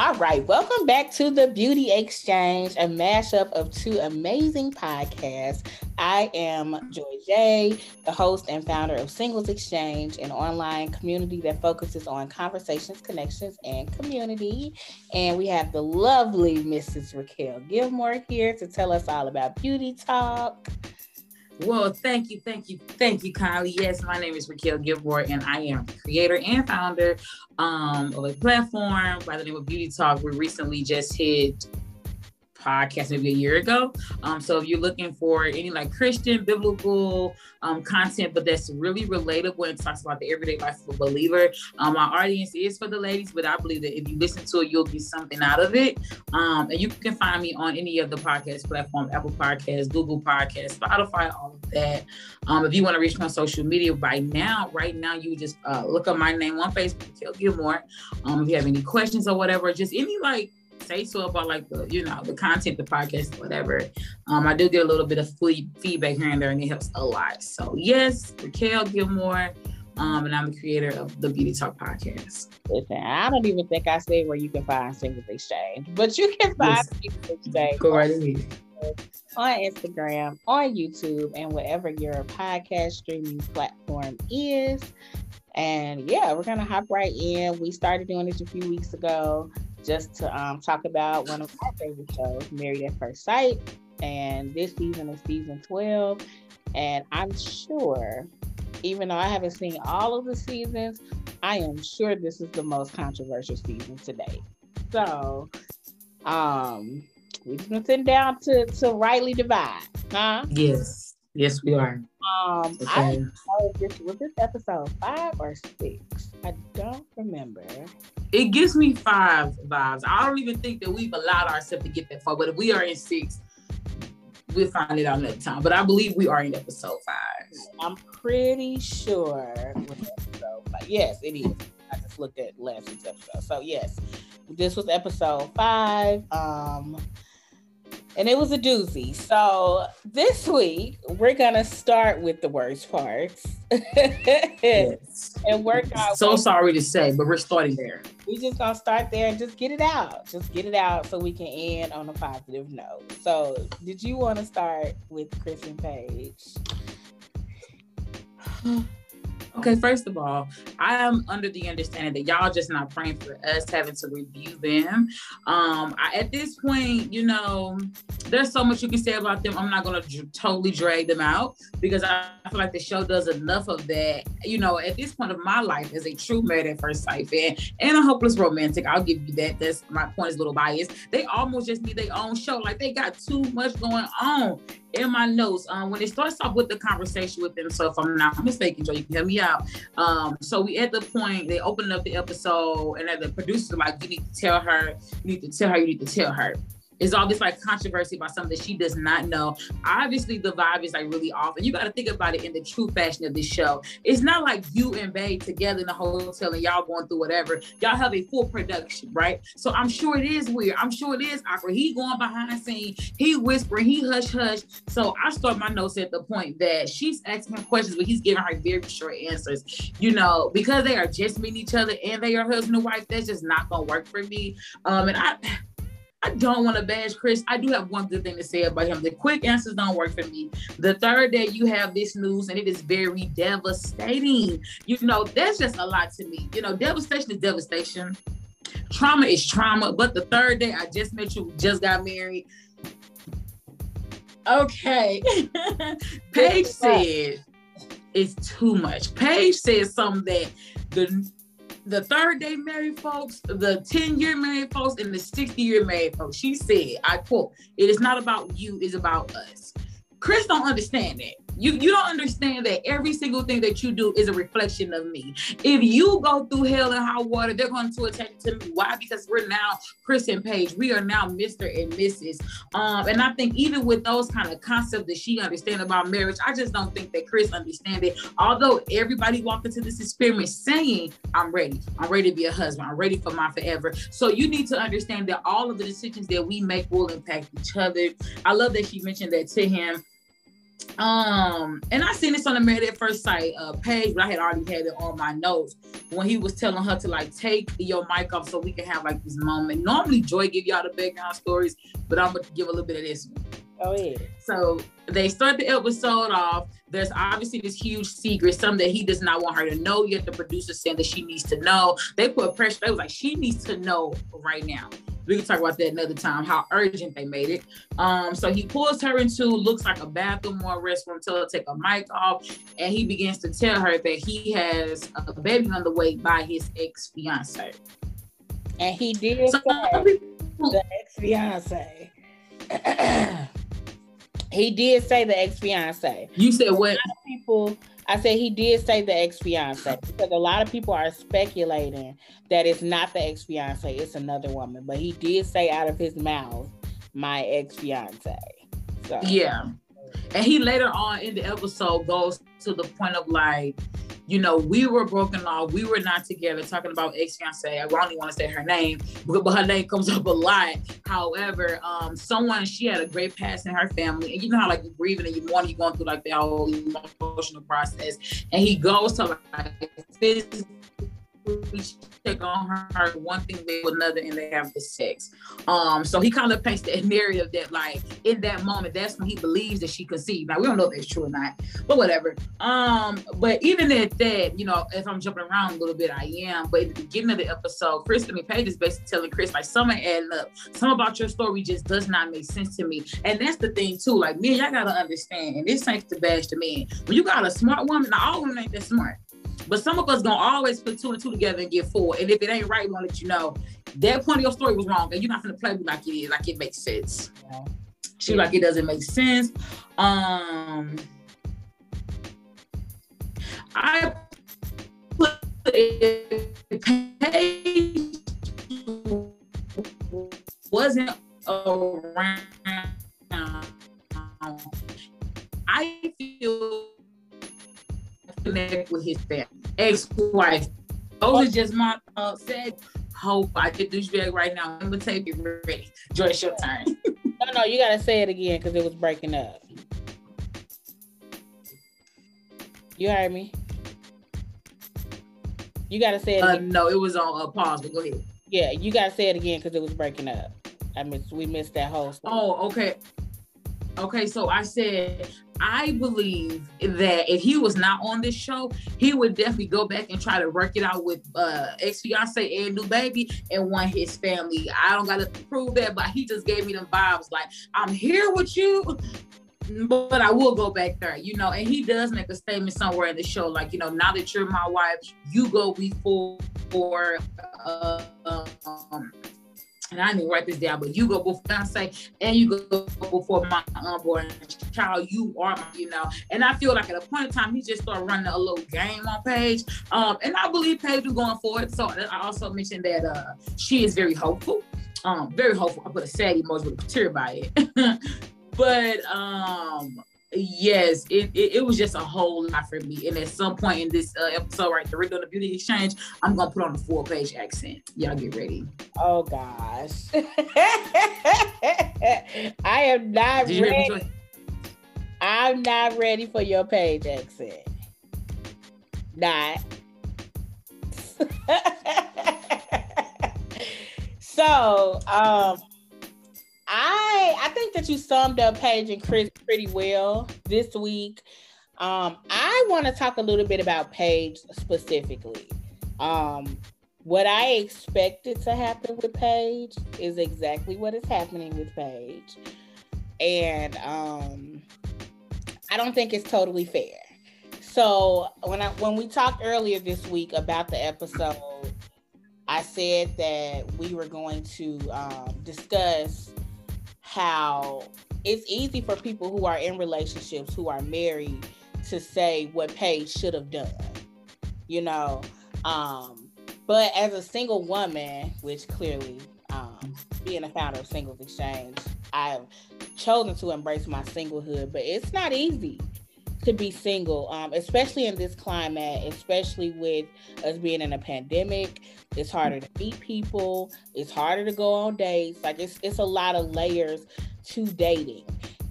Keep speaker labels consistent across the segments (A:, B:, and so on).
A: All right, welcome back to the Beauty Exchange, a mashup of two amazing podcasts. I am Joy J, the host and founder of Singles Exchange, an online community that focuses on conversations, connections, and community. And we have the lovely Mrs. Raquel Gilmore here to tell us all about beauty talk.
B: Well, thank you, thank you, thank you, Kylie. Yes, my name is Raquel Gilmore, and I am creator and founder um, of a platform by the name of Beauty Talk. We recently just hit podcast maybe a year ago. Um, so if you're looking for any like Christian biblical um, content, but that's really relatable and talks about the everyday life of a believer, um, my audience is for the ladies, but I believe that if you listen to it, you'll get something out of it. Um, and you can find me on any of the podcast platforms, Apple Podcasts, Google Podcasts, Spotify, all of that. Um, if you want to reach me on social media right now, right now, you just uh, look up my name on Facebook, Kill Gilmore. Um, if you have any questions or whatever, just any like say so about like the you know the content, the podcast, whatever. Um, I do get a little bit of feedback here and there, and it helps a lot. So yes, Raquel Gilmore. Um, and I'm the creator of the Beauty Talk podcast.
A: Listen, I don't even think I said where you can find Singles Exchange, but you can find yes. Singles Exchange.
B: Go right ahead
A: on Instagram, on YouTube, and whatever your podcast streaming platform is. And yeah, we're gonna hop right in. We started doing this a few weeks ago just to um, talk about one of my favorite shows, Married at First Sight. And this season is season 12. And I'm sure, even though I haven't seen all of the seasons, I am sure this is the most controversial season today. So, um, we just been sitting down to to rightly divide, huh?
B: Yes, yes, we are.
A: Um, okay. I don't know if this was this episode five or six. I don't remember
B: it gives me five vibes. I don't even think that we've allowed ourselves to get that far. But if we are in six, we'll find it out another time. But I believe we are in episode five.
A: I'm pretty sure with episode five. Yes, it is. I just looked at last week's episode. So yes, this was episode five. Um and it was a doozy. So this week we're gonna start with the worst parts yes. and work out.
B: So sorry to say, but we're starting there.
A: We're just gonna start there and just get it out. Just get it out so we can end on a positive note. So, did you want to start with Chris and Paige?
B: Okay, first of all, I am under the understanding that y'all just not praying for us having to review them. Um, I, at this point, you know, there's so much you can say about them. I'm not gonna dr- totally drag them out because I, feel like the show does enough of that. You know, at this point of my life as a true married at first sight fan and a hopeless romantic, I'll give you that. That's my point is a little biased. They almost just need their own show. Like they got too much going on in my notes, um, when it starts off with the conversation with them, so if I'm not mistaken, Joe, you can help me out. Um, so we at the point they open up the episode, and the producers are like, "You need to tell her, you need to tell her, you need to tell her." All this like controversy about something that she does not know. Obviously, the vibe is like really off, and you got to think about it in the true fashion of this show. It's not like you and Babe together in the hotel and y'all going through whatever. Y'all have a full production, right? So I'm sure it is weird. I'm sure it is awkward. He going behind scene, he whispering, he hush hush. So I start my notes at the point that she's asking him questions, but he's giving her very short answers. You know, because they are just meeting each other and they are husband and wife. That's just not gonna work for me. Um, and I I don't want to bash Chris. I do have one good thing to say about him. The quick answers don't work for me. The third day you have this news and it is very devastating. You know, that's just a lot to me. You know, devastation is devastation. Trauma is trauma. But the third day I just met you, just got married. Okay. Paige said it's too much. Paige said something that the the third day married folks, the 10 year married folks, and the 60 year married folks. She said, I quote, it is not about you, it's about us. Chris don't understand that. You you don't understand that every single thing that you do is a reflection of me. If you go through hell and high water, they're going to attach to me. Why? Because we're now Chris and Paige. We are now Mr. and Mrs. Um, and I think even with those kind of concepts that she understands about marriage, I just don't think that Chris understands it. Although everybody walked into this experiment saying, I'm ready. I'm ready to be a husband. I'm ready for my forever. So you need to understand that all of the decisions that we make will impact each other. I love that she mentioned that to him um, and I seen this on the Married at First Sight uh, page, but I had already had it on my notes when he was telling her to like take your mic off so we can have like this moment. Normally, Joy give y'all the background stories, but I'm gonna give a little bit of this one.
A: Oh yeah.
B: So they start the episode off. There's obviously this huge secret, something that he does not want her to know yet. The producer saying that she needs to know. They put pressure. They was like, she needs to know right now. We can talk about that another time, how urgent they made it. Um, so he pulls her into looks like a bathroom or a restroom, tell her to take a mic off, and he begins to tell her that he has a baby on the way by his ex-fiance.
A: And he did so say the ex-fiance. he did say the ex-fiance.
B: You said what?
A: people I said he did say the ex fiance because a lot of people are speculating that it's not the ex fiance, it's another woman. But he did say out of his mouth, my ex fiance.
B: So yeah, and he later on in the episode goes to the point of like, you know, we were broken off, we were not together, talking about ex fiance. I even want to say her name, but, her name comes up a lot. However, um, someone she had a great past in her family, and you know how like you're grieving and you want you're going through like the whole emotional process, and he goes to like physically check on her, one thing with another, and they have the sex. Um, so he kind of paints that narrative that like in that moment, that's when he believes that she conceived. Now we don't know if that's true or not, but whatever. Um, but even at that, you know, if I'm jumping around a little bit, I am. But at the beginning of the episode, mean Paige is basically telling Chris like something adding up. Some about your story just does not make sense to me. And that's the thing too. Like me, I gotta understand, and this ain't the bash to men. When you got a smart woman, all women ain't that smart. But some of us gonna always put two and two together and get four. And if it ain't right, we're gonna let you know that point of your story was wrong. And you're not gonna play me like it is, like it makes sense. Yeah. She like it doesn't make sense. Um I put Paige wasn't around. I feel connect with his family, ex-wife. Those are just my uh, said. Hope I get douchebag right now. I'm gonna take it ready. Joyce, your turn.
A: no, no, you gotta say it again because it was breaking up. You heard me? You gotta say it.
B: Uh, no, it was on uh, pause. But go ahead.
A: Yeah, you gotta say it again because it was breaking up. I mean, we missed that whole.
B: Story. Oh, okay. Okay, so I said I believe that if he was not on this show, he would definitely go back and try to work it out with uh, ex fiance and new baby and want his family. I don't gotta prove that, but he just gave me them vibes like I'm here with you, but I will go back there, you know. And he does make a statement somewhere in the show, like you know, now that you're my wife, you go before for uh, um, and I didn't write this down, but you go before fiance and you go before my unborn child. You are you know. And I feel like at a point in time, he just started running a little game on Paige. Um, and I believe Paige is going forward. So I also mentioned that uh, she is very hopeful. Um, very hopeful. I put a sad emoji with a tear by it. but um yes, it, it, it, was just a whole lot for me. And at some point in this uh, episode, right, the Rick on the Beauty Exchange, I'm gonna put on a full Paige accent. Y'all get ready.
A: Oh gosh, I am not Did ready. I'm not ready for your Paige accent. Not. so, um, I I think that you summed up Paige and Chris pretty well this week. Um, I want to talk a little bit about Paige specifically. Um, what I expected to happen with Paige is exactly what is happening with Paige. And um, I don't think it's totally fair. So when I when we talked earlier this week about the episode, I said that we were going to um, discuss how it's easy for people who are in relationships who are married to say what Paige should have done, you know. Um, but as a single woman, which clearly, um, being a founder of Singles Exchange, I've chosen to embrace my singlehood, but it's not easy to be single, um, especially in this climate, especially with us being in a pandemic. It's harder to meet people. It's harder to go on dates. Like it's it's a lot of layers to dating,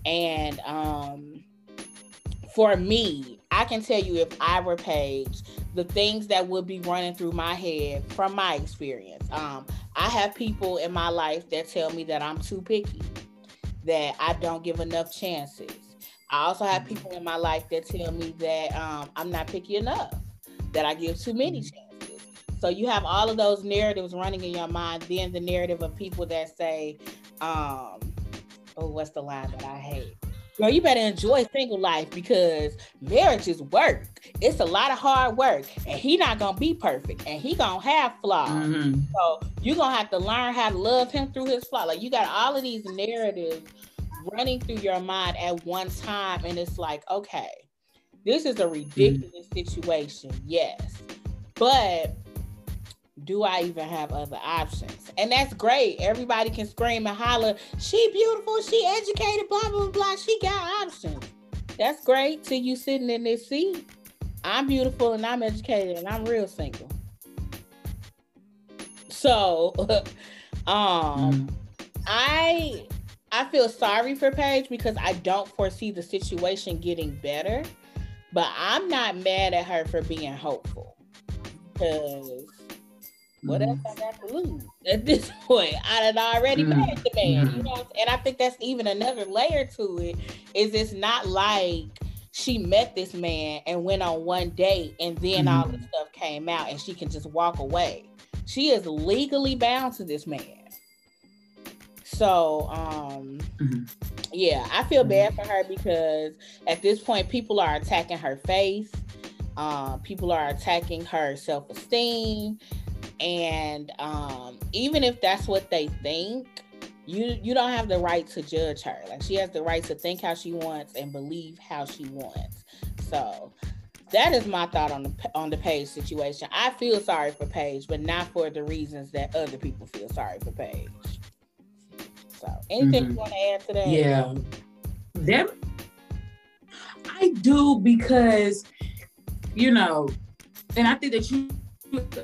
A: and um, for me, I can tell you if I were Paige, the things that would be running through my head from my experience. Um, I have people in my life that tell me that I'm too picky, that I don't give enough chances. I also have people in my life that tell me that um, I'm not picky enough, that I give too many mm-hmm. chances. So you have all of those narratives running in your mind. Then the narrative of people that say, um, "Oh, what's the line that I hate?" Girl, you better enjoy single life because marriage is work. It's a lot of hard work, and he not gonna be perfect, and he gonna have flaws. Mm-hmm. So you gonna have to learn how to love him through his flaws. Like you got all of these narratives running through your mind at one time, and it's like, okay, this is a ridiculous mm-hmm. situation, yes, but do I even have other options? And that's great. Everybody can scream and holler, she beautiful, she educated, blah, blah, blah. She got options. That's great till you sitting in this seat. I'm beautiful and I'm educated and I'm real single. So um mm. I I feel sorry for Paige because I don't foresee the situation getting better, but I'm not mad at her for being hopeful. Because what else I got to lose at this point? I had already mm. married the man, mm. you know. And I think that's even another layer to it. Is it's not like she met this man and went on one date and then mm. all this stuff came out and she can just walk away. She is legally bound to this man. So, um, mm-hmm. yeah, I feel bad for her because at this point, people are attacking her face. Uh, people are attacking her self esteem and um, even if that's what they think you you don't have the right to judge her. Like she has the right to think how she wants and believe how she wants. So that is my thought on the on the Paige situation. I feel sorry for Paige but not for the reasons that other people feel sorry for Paige so anything mm-hmm. you want to add to that
B: yeah them i do because you know and i think that you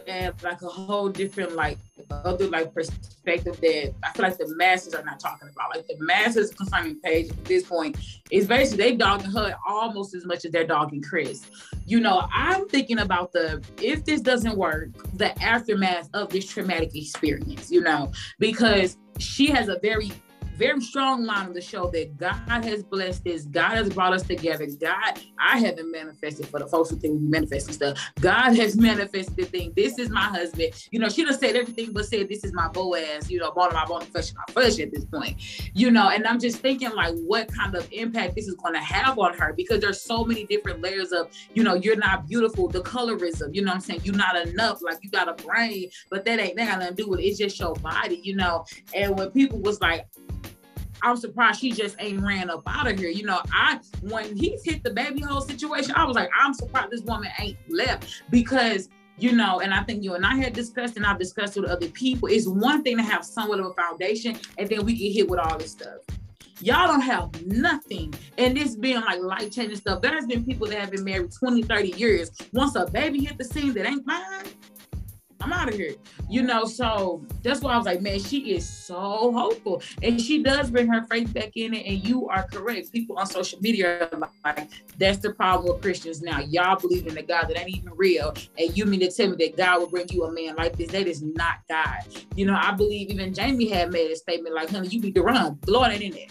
B: have like a whole different like other like perspective that I feel like the masses are not talking about. Like the masses concerning Paige at this point is basically they dogging her almost as much as they're dogging Chris. You know, I'm thinking about the if this doesn't work, the aftermath of this traumatic experience, you know, because she has a very very strong line of the show that God has blessed this. God has brought us together. God, I haven't manifested for the folks who think we manifesting stuff. God has manifested the thing. This is my husband. You know, she done said everything but said this is my Boaz, you know, bone of my bone, flesh my flesh at this point. You know, and I'm just thinking like what kind of impact this is going to have on her because there's so many different layers of, you know, you're not beautiful, the colorism, you know I'm saying? You're not enough, like you got a brain, but that ain't that nothing to do with it. It's just your body, you know. And when people was like, I'm surprised she just ain't ran up out of here. You know, I when he's hit the baby hole situation, I was like, I'm surprised this woman ain't left because you know, and I think you and I had discussed, and I've discussed with other people. It's one thing to have somewhat of a foundation, and then we get hit with all this stuff. Y'all don't have nothing. And this being like life changing stuff. There's been people that have been married 20, 30 years. Once a baby hit the scene that ain't mine, I'm out of here. You know, so that's why I was like, man, she is so hopeful. And she does bring her faith back in it. And you are correct. People on social media are like, that's the problem with Christians now. Y'all believe in the God that ain't even real. And you mean to tell me that God will bring you a man like this? That is not God. You know, I believe even Jamie had made a statement like, honey, you need to run. The Lord ain't in there.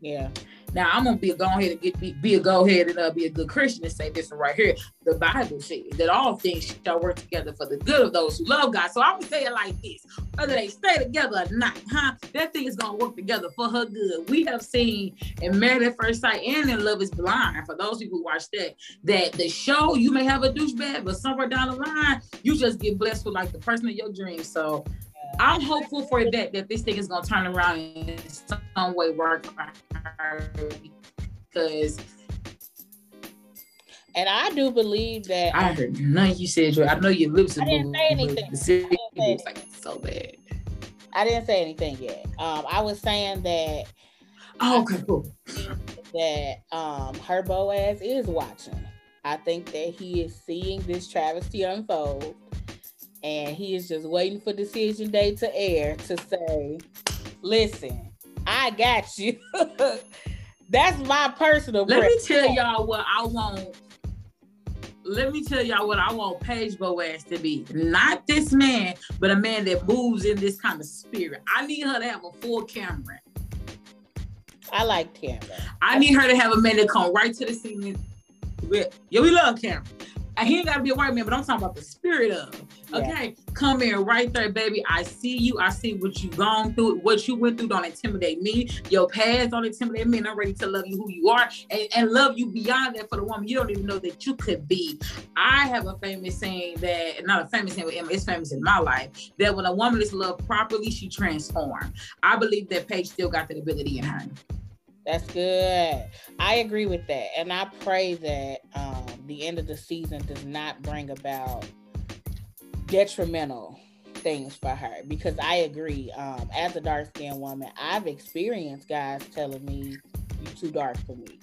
A: Yeah.
B: Now I'm gonna be a go ahead and get be, be a go ahead and uh, be a good Christian and say this right here. The Bible says that all things shall work together for the good of those who love God. So I'm gonna say it like this: whether they stay together or not, huh? That thing is gonna work together for her good. We have seen in Married at First Sight and in Love Is Blind. For those people who watch that, that the show you may have a douchebag, but somewhere down the line you just get blessed with like the person of your dreams. So I'm hopeful for that that this thing is gonna turn around in some way work for her because.
A: And I do believe that
B: I heard none you said. Joy. I know your lips are. I didn't say anything. The was like so bad.
A: I didn't say anything yet. Um, I was saying that.
B: Oh, okay, cool.
A: That um, her Boaz is watching. I think that he is seeing this travesty unfold and he is just waiting for decision day to air to say, "Listen, I got you. That's my personal.
B: Let me tell y'all what I want. Let me tell y'all what I want Paige Boaz to be. Not this man, but a man that moves in this kind of spirit. I need her to have a full Cameron.
A: I like Cameron.
B: I need her to have a man that come right to the scene. With, yeah, we love Cameron he ain't gotta be a white man, but I'm talking about the spirit of. Okay, yeah. come in right there, baby. I see you. I see what you gone through. What you went through don't intimidate me. Your past don't intimidate me. And I'm ready to love you who you are and, and love you beyond that for the woman you don't even know that you could be. I have a famous saying that, not a famous saying Emma, it's famous in my life, that when a woman is loved properly, she transforms. I believe that Paige still got that ability in her.
A: That's good. I agree with that. And I pray that um, the end of the season does not bring about detrimental things for her because I agree. Um, as a dark skinned woman, I've experienced guys telling me, You too dark for me.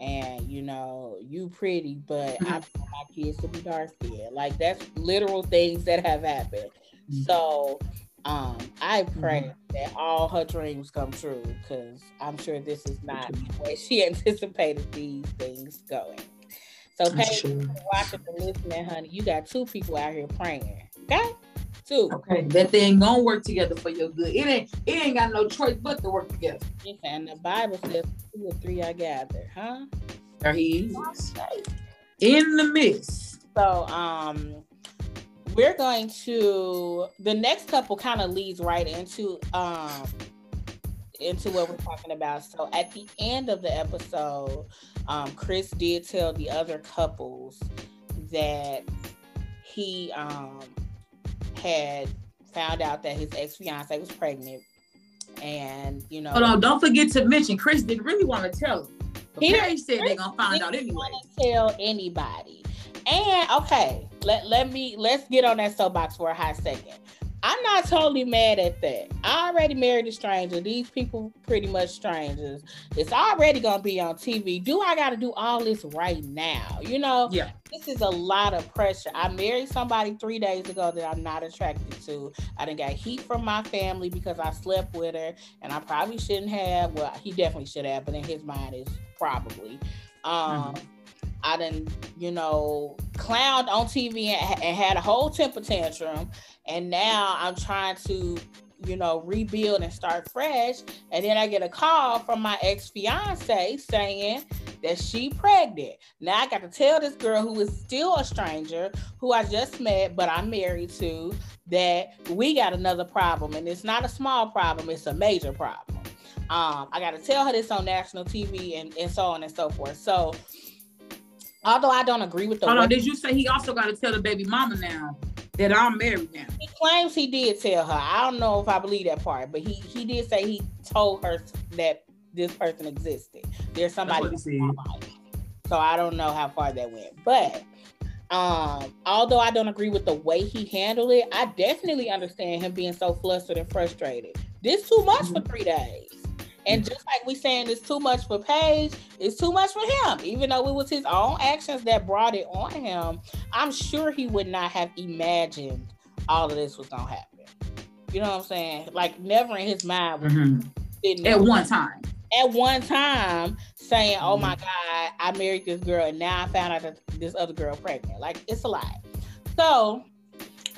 A: And you know, you pretty, but I want my kids to be dark skinned. Like that's literal things that have happened. Mm-hmm. So um, I pray mm-hmm. that all her dreams come true because I'm sure this is not the way she anticipated these things going. So, Paige, watching and listening, honey, you got two people out here praying. Okay, two.
B: Okay, that thing gonna work together for your good. It ain't. It ain't got no choice but to work together.
A: And the Bible says two or three are gathered, huh?
B: There he is. In the midst.
A: So, um, we're going to the next couple kind of leads right into um into what we're talking about. So at the end of the episode, um, Chris did tell the other couples that he um, had found out that his ex fiance was pregnant, and you know.
B: Hold on! Don't forget to mention Chris didn't really want to tell him. But he Perry said they're gonna find out anyway.
A: Tell anybody. And okay, let, let me let's get on that soapbox for a hot second. I'm not totally mad at that. I already married a stranger. These people pretty much strangers. It's already gonna be on TV. Do I gotta do all this right now? You know,
B: yeah.
A: This is a lot of pressure. I married somebody three days ago that I'm not attracted to. I didn't got heat from my family because I slept with her, and I probably shouldn't have. Well, he definitely should have, but in his mind is probably. Um, mm-hmm I done, you know, clowned on TV and, and had a whole temper tantrum. And now I'm trying to, you know, rebuild and start fresh. And then I get a call from my ex fiance saying that she pregnant. Now I got to tell this girl who is still a stranger, who I just met, but I'm married to, that we got another problem. And it's not a small problem, it's a major problem. Um, I got to tell her this on national TV and, and so on and so forth. So although I don't agree with the.
B: Hold on, did you say he also got to tell the baby mama now that I'm married now?
A: He claims he did tell her. I don't know if I believe that part, but he he did say he told her that this person existed. There's somebody. So I don't know how far that went, but um, although I don't agree with the way he handled it, I definitely understand him being so flustered and frustrated. This too much mm-hmm. for three days. And just like we saying it's too much for Paige, it's too much for him. Even though it was his own actions that brought it on him, I'm sure he would not have imagined all of this was gonna happen. You know what I'm saying? Like never in his mind
B: mm-hmm. at one time.
A: At one time, saying, "Oh my mm-hmm. God, I married this girl, and now I found out that this other girl pregnant." Like it's a lie. So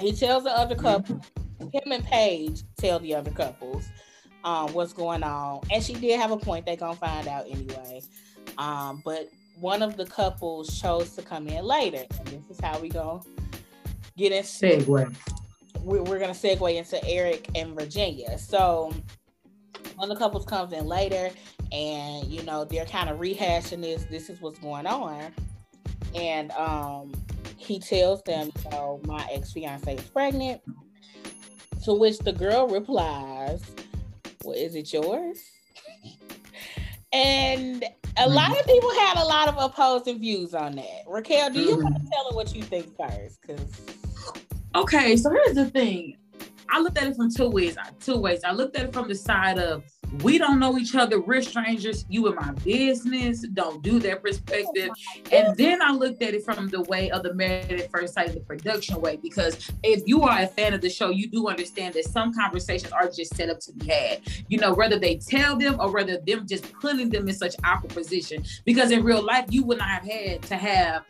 A: he tells the other couple, mm-hmm. him and Paige tell the other couples um, what's going on. And she did have a point. They're gonna find out anyway. Um, but one of the couples chose to come in later. And this is how we gonna get in
B: segue.
A: We're, we're gonna segue into Eric and Virginia. So one of the couples comes in later, and you know they're kind of rehashing this. This is what's going on, and um, he tells them, you know, my ex fiance is pregnant. To which the girl replies, well, is it yours? and a lot of people had a lot of opposing views on that. Raquel, do you mm-hmm. want to tell them what you think first? Because
B: okay, so here's the thing. I looked at it from two ways. Two ways. I looked at it from the side of we don't know each other. We're strangers. You in my business. Don't do that perspective. And then I looked at it from the way of the married at first sight, the production way, because if you are a fan of the show, you do understand that some conversations are just set up to be had. You know, whether they tell them or whether them just putting them in such awkward position. Because in real life, you would not have had to have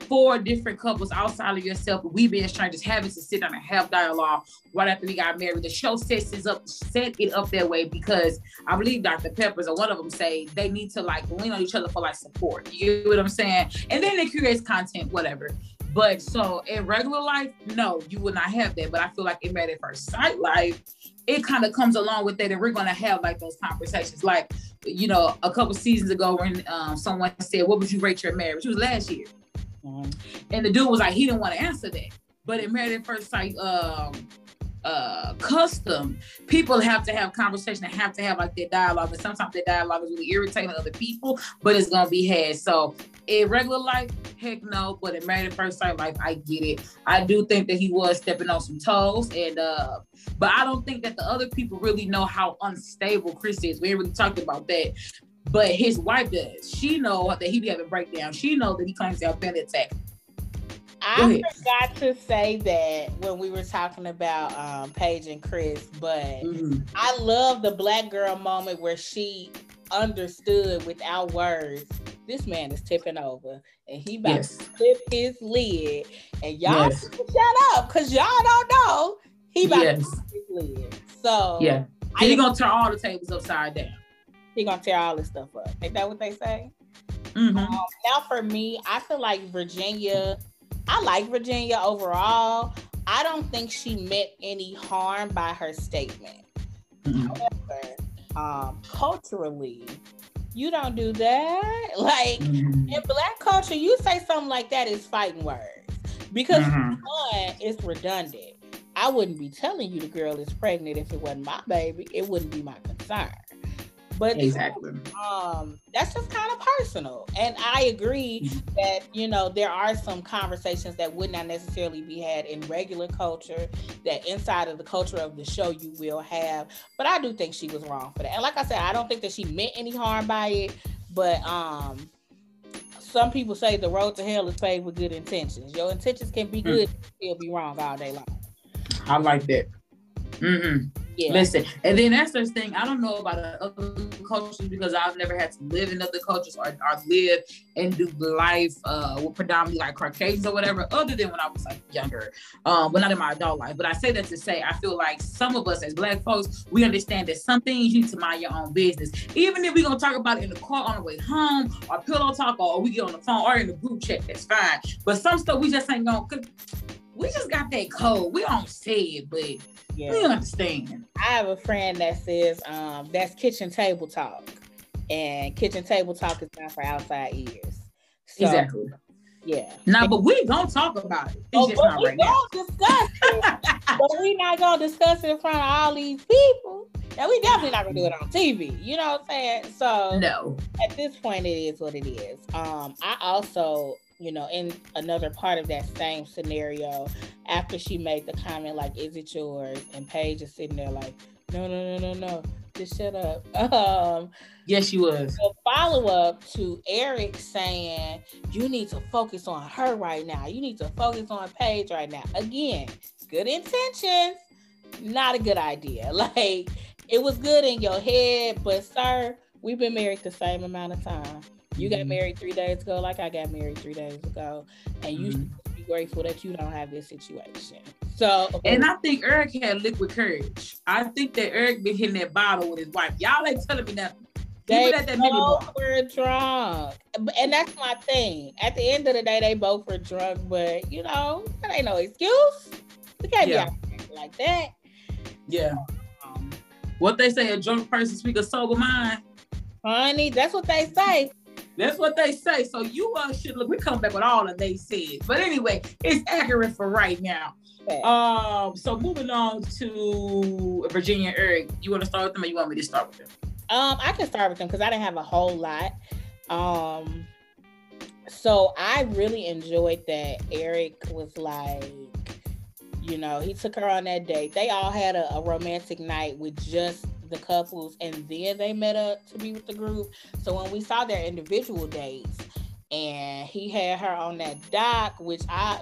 B: four different couples outside of yourself, we being strangers having to sit down and have dialogue right after we got married. The show sets it up, set it up that way because I believe Dr. Peppers or one of them say they need to like lean on each other for like support. You know what I'm saying? And then it creates content, whatever. But so in regular life, no, you would not have that. But I feel like in Married at First Sight life, it kind of comes along with that, and we're gonna have like those conversations. Like, you know, a couple seasons ago when um, someone said, "What would you rate your marriage?" It was last year. Mm-hmm. And the dude was like, he didn't want to answer that. But in Married at First Sight, um, uh, custom, people have to have conversation and have to have like their dialogue. And sometimes that dialogue is really irritating other people, but it's gonna be had. So in regular life, heck no. But in married at first sight life, I get it. I do think that he was stepping on some toes, and uh, but I don't think that the other people really know how unstable Chris is. We ain't really talked about that. But his wife does. She know that he be having breakdowns. She know that he claims to have been attacked.
A: I forgot to say that when we were talking about um, Paige and Chris, but mm-hmm. I love the black girl moment where she understood without words. This man is tipping over, and he about yes. to flip his lid, and y'all yes. shut up because y'all don't know he about yes. to flip his lid. So
B: yeah, he gonna turn all the tables upside down
A: he gonna tear all this stuff up. Ain't that what they say? Mm-hmm. Um, now for me, I feel like Virginia. I like Virginia overall. I don't think she meant any harm by her statement. Mm-hmm. However, um, culturally, you don't do that. Like mm-hmm. in black culture, you say something like that is fighting words because mm-hmm. one, it's redundant. I wouldn't be telling you the girl is pregnant if it wasn't my baby. It wouldn't be my concern. But exactly. Um, that's just kind of personal. And I agree mm-hmm. that, you know, there are some conversations that would not necessarily be had in regular culture, that inside of the culture of the show you will have. But I do think she was wrong for that. And like I said, I don't think that she meant any harm by it. But um some people say the road to hell is paved with good intentions. Your intentions can be mm. good, mm. still be wrong all day long.
B: I like that. Mm-hmm. Yeah. Listen, and then that's the thing. I don't know about other cultures because I've never had to live in other cultures or, or live and do life uh, with predominantly like Caucasians or whatever, other than when I was like younger, um, but not in my adult life. But I say that to say I feel like some of us as Black folks, we understand that some things you need to mind your own business. Even if we're gonna talk about it in the car on the way home, or pillow talk, or we get on the phone, or in the group chat, that's fine. But some stuff we just ain't gonna. We just got that code. We don't say it, but yeah. We understand.
A: I have a friend that says um, that's kitchen table talk, and kitchen table talk is not for outside ears.
B: So, exactly.
A: Yeah.
B: Now, but we gonna talk about it. It's oh, just not
A: we
B: right now.
A: discuss it. but we not gonna discuss it in front of all these people. Now we definitely not gonna do it on TV. You know what I'm saying? So
B: no.
A: At this point, it is what it is. Um, I also you know, in another part of that same scenario, after she made the comment like, "Is it yours?" and Paige is sitting there like, "No, no, no, no, no, just shut up." Um,
B: yes, she was.
A: The follow up to Eric saying, "You need to focus on her right now. You need to focus on Paige right now." Again, good intentions, not a good idea. Like it was good in your head, but sir, we've been married the same amount of time. You got mm-hmm. married three days ago, like I got married three days ago, and you mm-hmm. should be grateful that you don't have this situation. So,
B: and I think Eric had liquid courage. I think that Eric been hitting that bottle with his wife. Y'all ain't telling me nothing.
A: They both were drunk, and that's my thing. At the end of the day, they both were drunk, but you know that ain't no excuse. We can't yeah. be out like that.
B: Yeah. Um, what they say, a drunk person speak a sober mind.
A: Honey, that's what they say.
B: That's what they say. So you uh, should look. We come back with all of they said, but anyway, it's accurate for right now. Okay. Um. So moving on to Virginia Eric, you want to start with them, or you want me to start with them?
A: Um, I can start with them because I didn't have a whole lot. Um, so I really enjoyed that Eric was like, you know, he took her on that date. They all had a, a romantic night with just the couples and then they met up to be with the group. So when we saw their individual dates and he had her on that dock, which I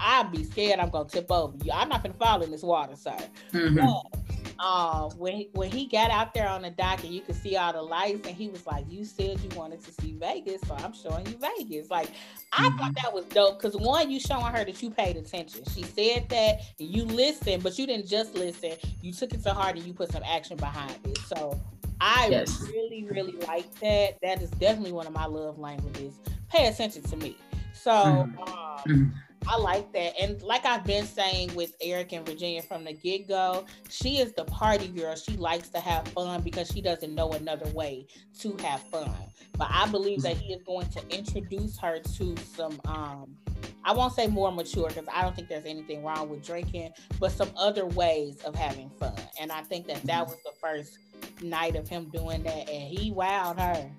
A: I'd be scared I'm gonna tip over you. I'm not gonna fall in this water, sir. Mm-hmm. But, um, when he, when he got out there on the dock and you could see all the lights, and he was like, "You said you wanted to see Vegas, so I'm showing you Vegas." Like, I mm-hmm. thought that was dope because one, you showing her that you paid attention. She said that and you listened, but you didn't just listen. You took it to heart and you put some action behind it. So I yes. really, really like that. That is definitely one of my love languages. Pay attention to me. So. Mm-hmm. Um, mm-hmm I like that. And like I've been saying with Eric and Virginia from the get go, she is the party girl. She likes to have fun because she doesn't know another way to have fun. But I believe that he is going to introduce her to some, um, I won't say more mature because I don't think there's anything wrong with drinking, but some other ways of having fun. And I think that that was the first night of him doing that. And he wowed her.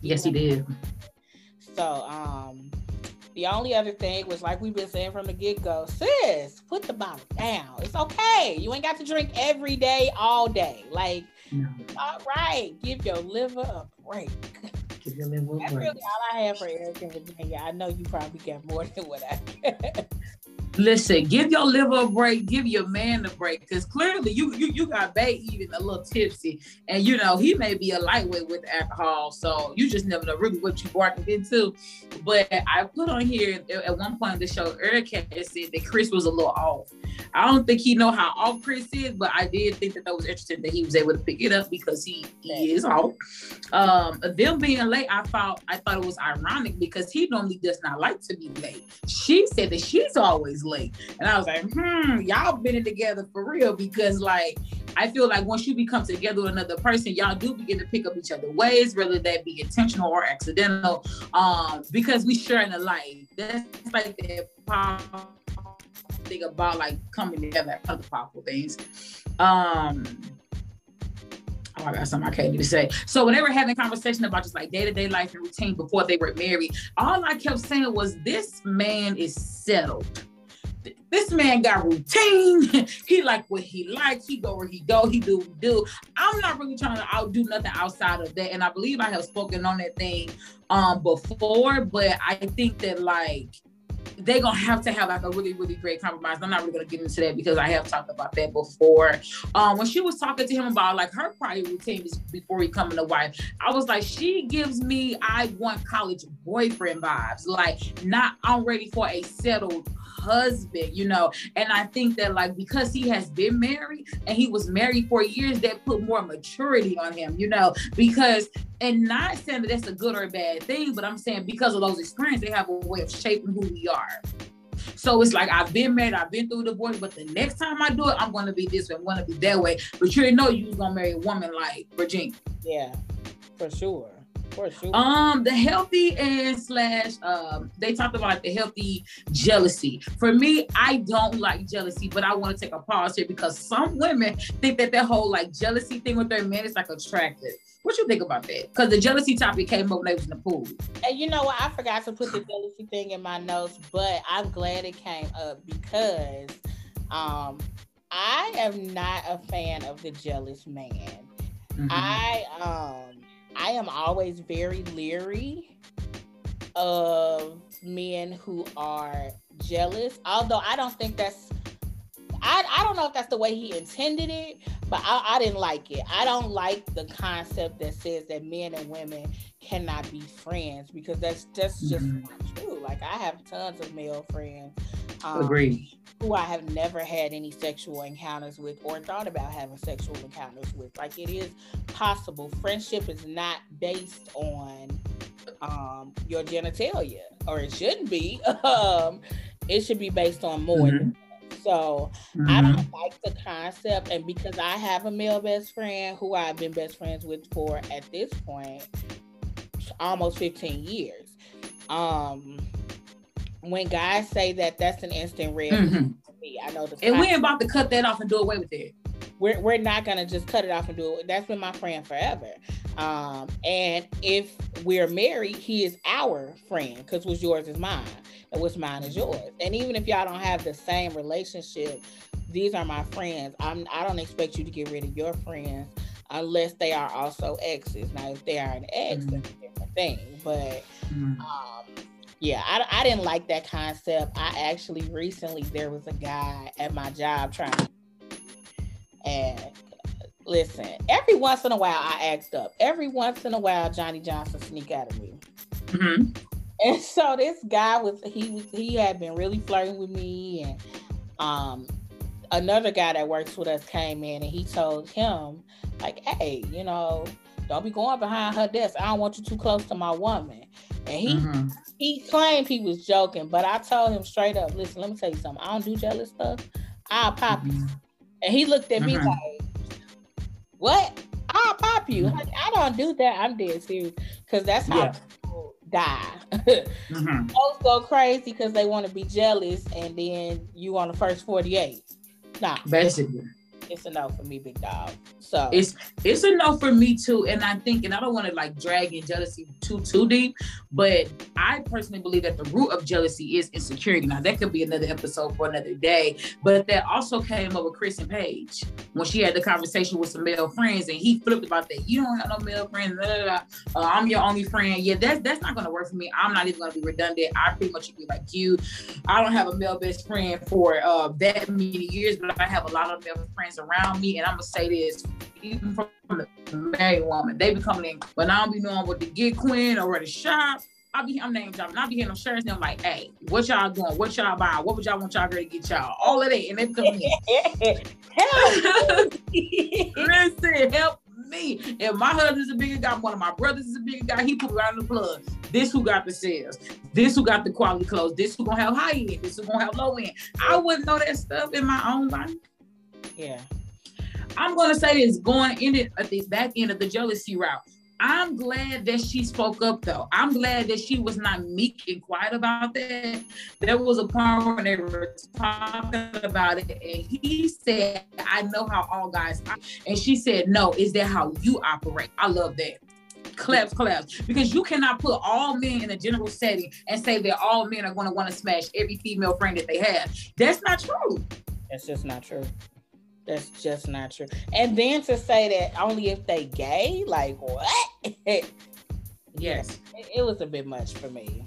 B: Yes, he did.
A: So, um, the only other thing was like we've been saying from the get go, sis, put the bottle down. It's okay. You ain't got to drink every day, all day. Like, no. all right, give your liver a break. Give your liver a break. That's really all I have for Eric and Virginia. I know you probably got more than what I
B: Listen, give your liver a break, give your man a break, because clearly you you you got Bay even a little tipsy, and you know he may be a lightweight with alcohol, so you just never know really what you barking into. But I put on here at one point in the show, Eric had said that Chris was a little off. I don't think he know how off Chris is, but I did think that that was interesting that he was able to pick it up because he, he is off. Um, them being late, I thought I thought it was ironic because he normally does not like to be late. She said that she's always late, and I was like, hmm, y'all been together for real because like I feel like once you become together with another person, y'all do begin to pick up each other ways, whether that be intentional or accidental. Um, because we share in a life. That's like the thing about like coming together, other powerful things. Um, oh, I got something I can't even say. So when they were having conversation about just like day-to-day life and routine before they were married, all I kept saying was this man is settled. This man got routine. he like what he likes. He go where he go. He do do. I'm not really trying to outdo nothing outside of that. And I believe I have spoken on that thing um before, but I think that like they're gonna have to have like a really, really great compromise. I'm not really gonna get into that because I have talked about that before. Um, when she was talking to him about like her prior routine before he becoming a wife, I was like, she gives me I want college boyfriend vibes. Like, not I'm ready for a settled husband, you know. And I think that like because he has been married and he was married for years, that put more maturity on him, you know, because and not saying that that's a good or a bad thing, but I'm saying because of those experiences, they have a way of shaping who we are. So it's like I've been married, I've been through divorce, but the next time I do it, I'm gonna be this way, I'm gonna be that way. But you didn't know you was gonna marry a woman like Virginia.
A: Yeah, for sure. For sure.
B: Um, the healthy and slash um, they talked about the healthy jealousy. For me, I don't like jealousy, but I want to take a pause here because some women think that that whole like jealousy thing with their man is like attractive. What you think about that? Because the jealousy topic came up when they was in the pool.
A: And you know what? I forgot to put the jealousy thing in my notes, but I'm glad it came up because um, I am not a fan of the jealous man. Mm-hmm. I um I am always very leery of men who are jealous. Although I don't think that's I, I don't know if that's the way he intended it, but I, I didn't like it. I don't like the concept that says that men and women cannot be friends because that's that's just mm-hmm. not true. Like I have tons of male friends.
B: Um, Agreed.
A: Who I have never had any sexual encounters with or thought about having sexual encounters with. Like it is possible. Friendship is not based on um, your genitalia, or it shouldn't be. um, it should be based on more mm-hmm. So mm-hmm. I don't like the concept. And because I have a male best friend who I've been best friends with for at this point almost 15 years. Um when guys say that that's an instant red mm-hmm. me. I know the
B: And we ain't about to cut that off and do away with it.
A: We're, we're not gonna just cut it off and do it. That's been my friend forever. Um, and if we're married, he is our friend because what's yours is mine and what's mine is yours. And even if y'all don't have the same relationship, these are my friends. I'm I don't expect you to get rid of your friends unless they are also exes. Now, if they are an ex, mm-hmm. that's a different thing. But mm-hmm. um, yeah, I, I didn't like that concept. I actually recently there was a guy at my job trying to, and listen, every once in a while I asked up. Every once in a while Johnny Johnson sneak out of me. Mm-hmm. And so this guy was he was he had been really flirting with me and um another guy that works with us came in and he told him like, hey, you know, don't be going behind her desk. I don't want you too close to my woman. And he mm-hmm. he claimed he was joking, but I told him straight up, listen, let me tell you something. I don't do jealous stuff. I'll pop mm-hmm. you. And he looked at me mm-hmm. like, what? I'll pop you. Mm-hmm. Like, I don't do that. I'm dead serious. Cause that's how yeah. people die. mm-hmm. Folks go crazy because they want to be jealous and then you on the first 48. Nah.
B: Basically
A: it's a no for me, big dog. So
B: it's it's a no for me too. And I think, and I don't want to like drag in jealousy too too deep, but I personally believe that the root of jealousy is insecurity. Now that could be another episode for another day. But that also came up with Chris and Paige when she had the conversation with some male friends, and he flipped about that. You don't have no male friends. Blah, blah, blah. Uh, I'm your only friend. Yeah, that's that's not gonna work for me. I'm not even gonna be redundant. I pretty much be like you. I don't have a male best friend for uh, that many years, but I have a lot of male friends around me, and I'm gonna say this, even from the married woman, they be coming in when I don't be knowing what to get queen or where to shop. I be I'm name dropping. I be hearing them shirts and I'm like, hey, what y'all doing? What y'all buying? What would y'all want y'all girl to get y'all? All of that. And they come in. help. Listen, help me. If my husband's a bigger guy, one of my brothers is a bigger guy, he put around the plug. This who got the sales. This who got the quality clothes. This who gonna have high end. This who gonna have low end. I wouldn't know that stuff in my own life.
A: Yeah.
B: I'm gonna say this going in it at the back end of the jealousy route. I'm glad that she spoke up though. I'm glad that she was not meek and quiet about that. There was a part when they were talking about it, and he said, I know how all guys are. And she said, No, is that how you operate? I love that claps, claps. Because you cannot put all men in a general setting and say that all men are going to want to smash every female friend that they have. That's not true.
A: That's just not true. That's just not true. And then to say that only if they gay, like what?
B: yes,
A: it, it was a bit much for me.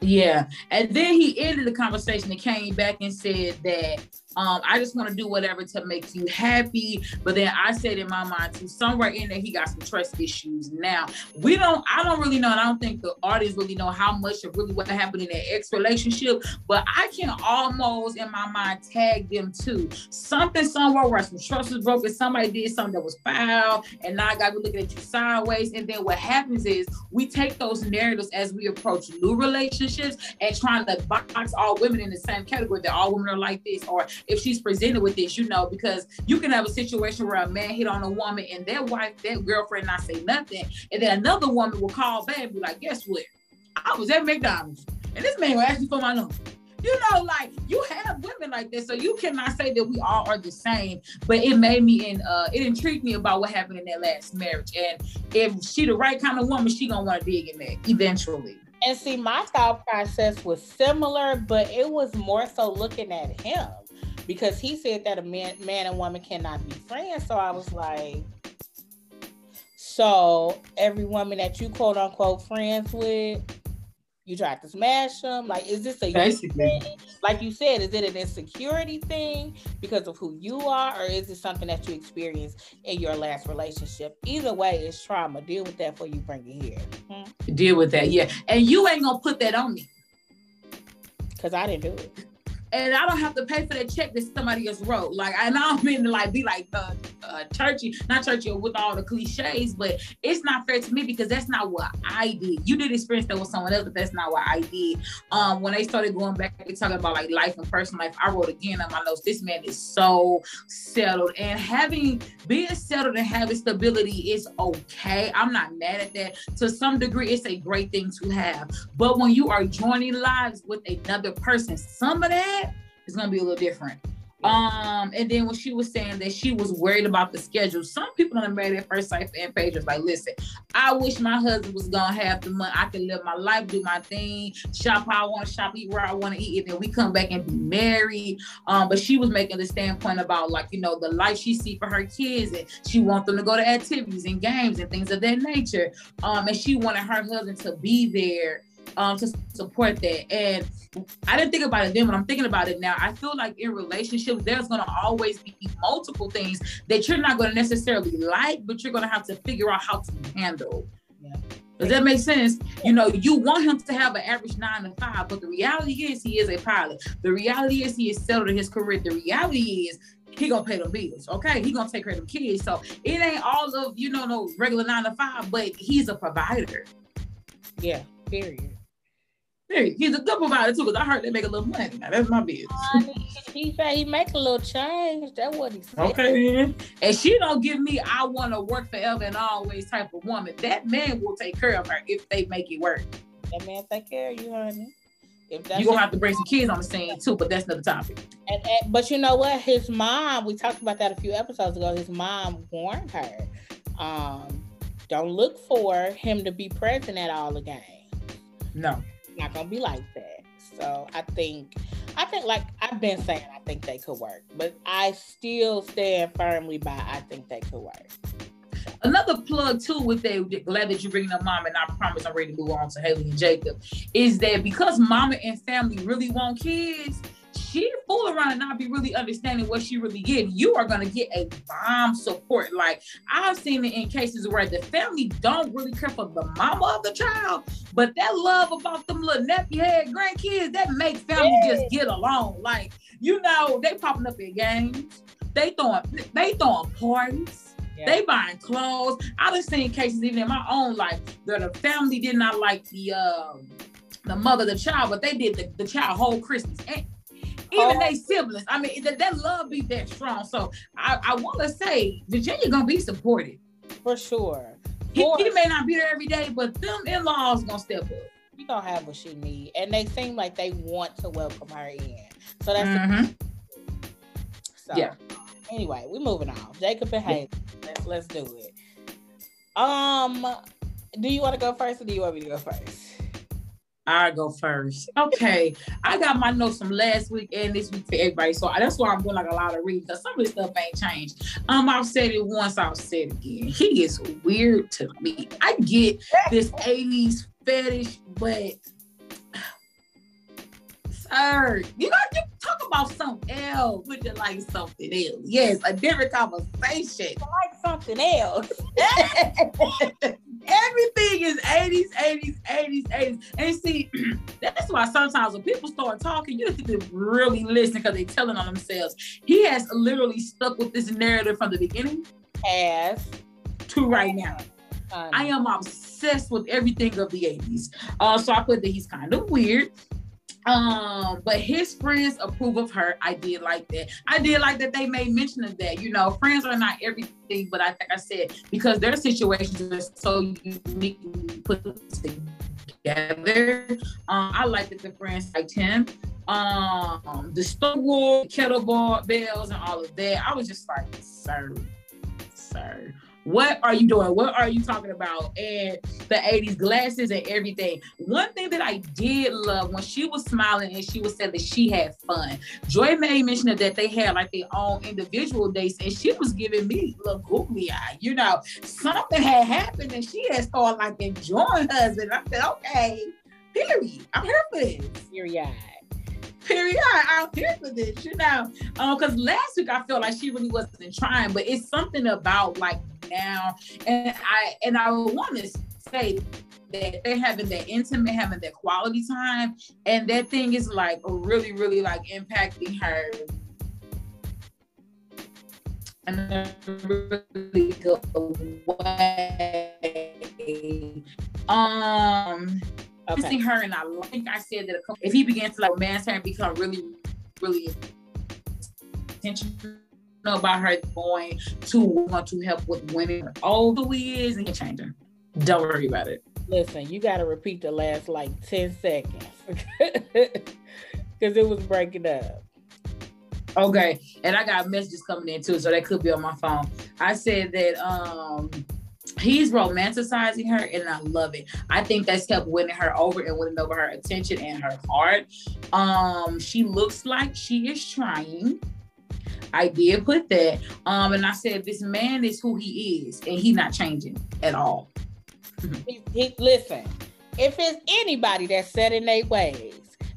B: Yeah. And then he ended the conversation and came back and said that um, I just want to do whatever to make you happy. But then I said in my mind too, somewhere in there, he got some trust issues. Now, we don't, I don't really know, and I don't think the audience really know how much of really what happened in that ex relationship, but I can almost in my mind tag them too. Something somewhere where some trust was broken, somebody did something that was foul, and now I got to be looking at you sideways. And then what happens is we take those narratives as we approach new relationships and trying to box all women in the same category that all women are like this, or if she's presented with this, you know, because you can have a situation where a man hit on a woman and their wife, that girlfriend not say nothing, and then another woman will call back and be like, guess what? I was at McDonald's and this man will ask me for my number. You know, like you have women like this, so you cannot say that we all are the same. But it made me and uh, it intrigued me about what happened in that last marriage. And if she the right kind of woman, she gonna want to dig in that eventually.
A: And see, my thought process was similar, but it was more so looking at him because he said that a man, man and woman cannot be friends. So I was like, so every woman that you quote unquote friends with, you tried to smash them. Like, is this a thing? Like you said, is it an insecurity thing because of who you are, or is it something that you experienced in your last relationship? Either way, it's trauma. Deal with that before you bring it here.
B: Hmm? Deal with that, yeah. And you ain't gonna put that on me.
A: Cause I didn't do it
B: and I don't have to pay for that check that somebody else wrote. Like, and I don't mean to like be like uh, uh, churchy, not churchy with all the cliches, but it's not fair to me because that's not what I did. You did experience that with someone else, but that's not what I did. Um, when they started going back and talking about like life and personal life, I wrote again on my notes. This man is so settled, and having being settled and having stability is okay. I'm not mad at that. To some degree, it's a great thing to have. But when you are joining lives with another person, some of that it's gonna be a little different. Um, and then when she was saying that she was worried about the schedule, some people on the Married at First Sight fan page was like, listen, I wish my husband was gonna have the money. I could live my life, do my thing, shop how I want to shop, eat where I want to eat, and then we come back and be married. Um, but she was making the standpoint about like, you know, the life she see for her kids, and she want them to go to activities and games and things of that nature. Um, and she wanted her husband to be there um, to support that. And I didn't think about it then, but I'm thinking about it now. I feel like in relationships, there's going to always be multiple things that you're not going to necessarily like, but you're going to have to figure out how to handle. Yeah. Does that make sense? You know, you want him to have an average nine to five, but the reality is he is a pilot. The reality is he is settled in his career. The reality is he gonna pay the bills. Okay, he gonna take care of the kids. So it ain't all of you know no regular nine to five, but he's a provider.
A: Yeah. Period.
B: He's a good provider too, because I heard they make a little money. Now that's my business.
A: he said he make a little change. That what he said.
B: Okay, then. And she don't give me I want to work forever and always type of woman. That man will take care of her if they make it work.
A: That man take care of you, honey.
B: If that's You're gonna have to bring some kids on the scene too, but that's another topic.
A: And, and, but you know what? His mom, we talked about that a few episodes ago. His mom warned her, um, don't look for him to be present at all the games.
B: No
A: not gonna be like that. So I think, I think like I've been saying, I think they could work, but I still stand firmly by I think they could work.
B: Another plug too with that, glad that you bring up mom, and I promise I'm ready to move on to Haley and Jacob, is that because mama and family really want kids, she fool around and not be really understanding what she really get, you are gonna get a bomb support. Like I've seen it in cases where the family don't really care for the mama of the child, but that love about them little nephew head grandkids that make family yeah. just get along. Like you know, they popping up in games, they throwing they throwing parties. Yeah. They buying clothes. I've seen cases even in my own life that the family did not like the um, the mother the child, but they did the, the child whole Christmas. And even oh. they siblings. I mean, that, that love be that strong. So I, I want to say Virginia gonna be supported
A: for sure.
B: He, he, may not be there every day, but them in-laws gonna step up.
A: She gonna have what she need, and they seem like they want to welcome her in. So that's mm-hmm. so. Yeah. Anyway, we moving on. Jacob and Haley. Yeah. Let's let's do it. Um, do you want to go first, or do you want me to go first?
B: I go first. Okay, I got my notes from last week and this week for everybody, so that's why I'm doing like a lot of reading because some of this stuff ain't changed. Um, I've said it once, I'll say it again. He is weird to me. I get this '80s fetish, but sir, you know, you talk about something else. Would you like something else? Yes, a different conversation.
A: I like something else.
B: Everything is 80s, 80s, 80s, 80s. And see, that's why sometimes when people start talking, you have to really listen because they're telling on themselves. He has literally stuck with this narrative from the beginning.
A: As
B: to right now. Um, I am obsessed with everything of the 80s. Uh, so I put that he's kind of weird. Um, but his friends approve of her. I did like that. I did like that they made mention of that. You know, friends are not everything, but I think I said because their situations are so uniquely put together. Um, I like that the friends liked him. Um, the Stonewall, kettlebell bells, and all of that. I was just like, sir, sir what are you doing? What are you talking about? And the 80s glasses and everything. One thing that I did love when she was smiling and she was saying that she had fun. Joy made mention that they had like their own individual dates and she was giving me little googly eye. You know, something had happened and she had started like enjoying us. And I said, okay, period. I'm here for this.
A: Period
B: period. I'm here for this, you know. Um, because last week I felt like she really wasn't trying, but it's something about like now, and I and I want to say that they're having that intimate, having that quality time, and that thing is like really, really like impacting her in a really good way. Um okay. see her, and I think I said that if he began to like romance her and become really, really intentional about her going to want to help with women, all who he is, and change her. Don't worry about it.
A: Listen, you got to repeat the last like 10 seconds because it was breaking up.
B: Okay, and I got messages coming in too, so that could be on my phone. I said that um he's romanticizing her and I love it. I think that's kept winning her over and winning over her attention and her heart. Um, she looks like she is trying. I did put that. Um, and I said this man is who he is, and he's not changing at all.
A: he, he, listen, if it's anybody that's set in their ways,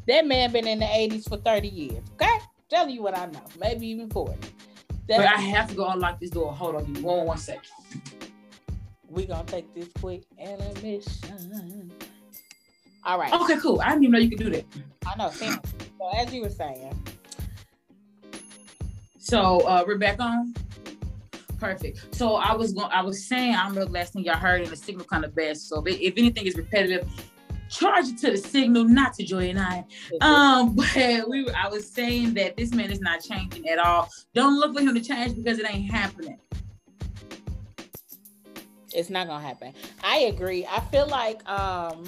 A: that man been in the 80s for 30 years. Okay? Tell you what I know, maybe even 40.
B: That, but I have to go unlock this door. Hold on, you one one second.
A: We gonna take this quick intermission. All right.
B: Okay, cool. I didn't even know you could do that.
A: I know. So as you were saying.
B: So uh we're back on. Perfect. So I was going. I was saying I'm the last thing y'all heard, and the signal kind of bad. So if, if anything is repetitive, charge it to the signal, not to Joy and I. Um, but we. I was saying that this man is not changing at all. Don't look for him to change because it ain't happening.
A: It's not gonna happen. I agree. I feel like um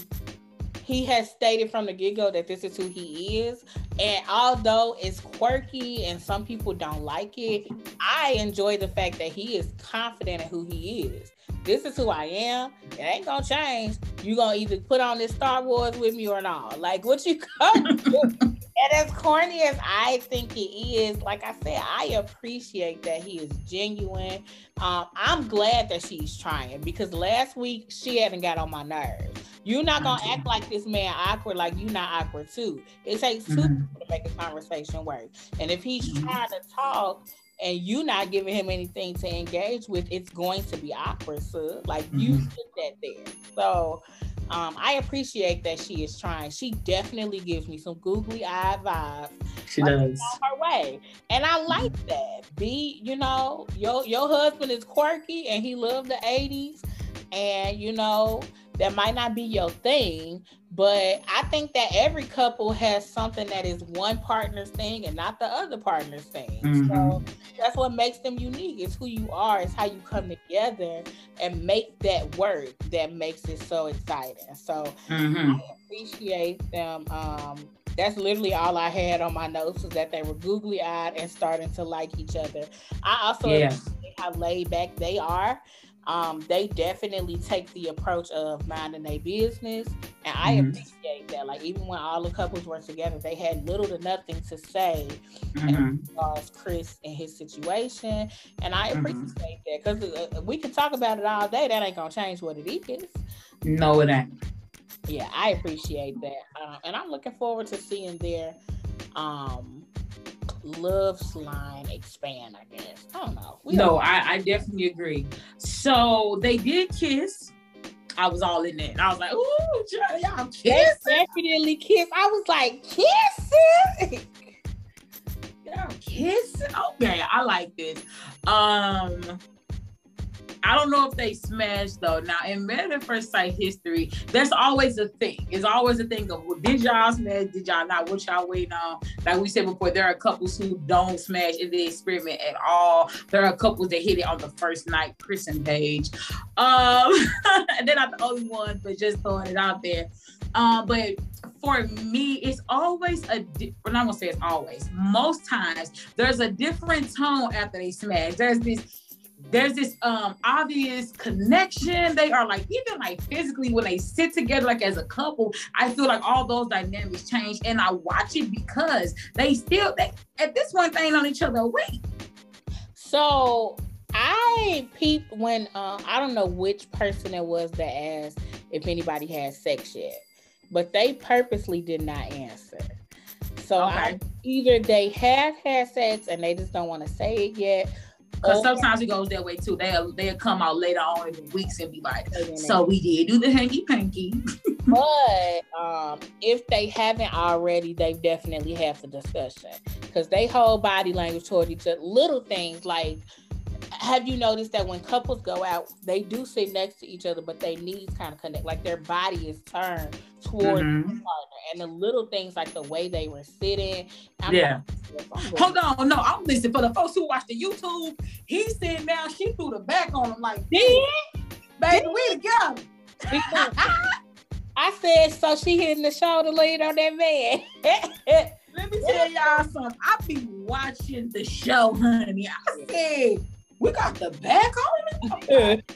A: he has stated from the get-go that this is who he is. And although it's quirky and some people don't like it, I enjoy the fact that he is confident in who he is. This is who I am. It ain't gonna change. You gonna either put on this Star Wars with me or not. Like what you come And as corny as I think he is, like I said, I appreciate that he is genuine. Um, I'm glad that she's trying because last week she hadn't got on my nerves. You're not gonna act like this man awkward, like you're not awkward too. It takes 2 mm-hmm. people to make a conversation work. And if he's mm-hmm. trying to talk and you not giving him anything to engage with, it's going to be awkward, so like mm-hmm. you put that there. So um, I appreciate that she is trying. She definitely gives me some googly eye vibes.
B: She does.
A: her way. And I like that. Be, you know, your your husband is quirky and he loved the 80s. And you know, that might not be your thing, but I think that every couple has something that is one partner's thing and not the other partner's thing. Mm-hmm. So that's what makes them unique. It's who you are, it's how you come together and make that work that makes it so exciting. So mm-hmm. I appreciate them. Um, that's literally all I had on my notes was that they were googly eyed and starting to like each other. I also yeah. how laid back they are um, they definitely take the approach of minding their business. And I mm-hmm. appreciate that. Like, even when all the couples were together, they had little to nothing to say mm-hmm. as Chris and his situation. And I mm-hmm. appreciate mm-hmm. that because uh, we can talk about it all day. That ain't going to change what it is.
B: No, it ain't.
A: Yeah, I appreciate that. Uh, and I'm looking forward to seeing their um love's line expand, I guess. I don't know.
B: We no, I, I definitely agree. So they did kiss. I was all in that. I was like, ooh, y'all kiss.
A: Definitely kiss. I was like, kissing.
B: y'all kissing. Okay, I like this. Um I don't know if they smashed though. Now in Married First Sight history, there's always a thing. It's always a thing of well, did y'all smash? Did y'all not? What y'all waiting on? Like we said before, there are couples who don't smash in the experiment at all. There are couples that hit it on the first night, Chris and Paige. Um, they're not the only ones, but just throwing it out there. Um, but for me, it's always a. Di- well, I'm gonna say it's always. Most times, there's a different tone after they smash. There's this there's this um obvious connection. They are like even like physically when they sit together like as a couple, I feel like all those dynamics change and I watch it because they still they at this one thing on each other wait.
A: So I peeped when uh, I don't know which person it was that asked if anybody had sex yet, but they purposely did not answer. So okay. I, either they have had sex and they just don't want to say it yet,
B: because sometimes it goes that way too. They'll they'll come out later on in the weeks and be like, so we did do the hanky panky.
A: but um, if they haven't already, they definitely have the discussion because they hold body language toward each other. Little things like have you noticed that when couples go out, they do sit next to each other, but they knees kind of connect, like their body is turned toward mm-hmm. the partner, and the little things like the way they were sitting.
B: I'm yeah. Like, Hold on, no, I'm listening for the folks who watch the YouTube. He's sitting down, she threw the back on him like, yeah, baby, we together.
A: I said so. She hitting the shoulder lead on that man.
B: Let me tell y'all something. I be watching the show, honey. I said, we got the back on it.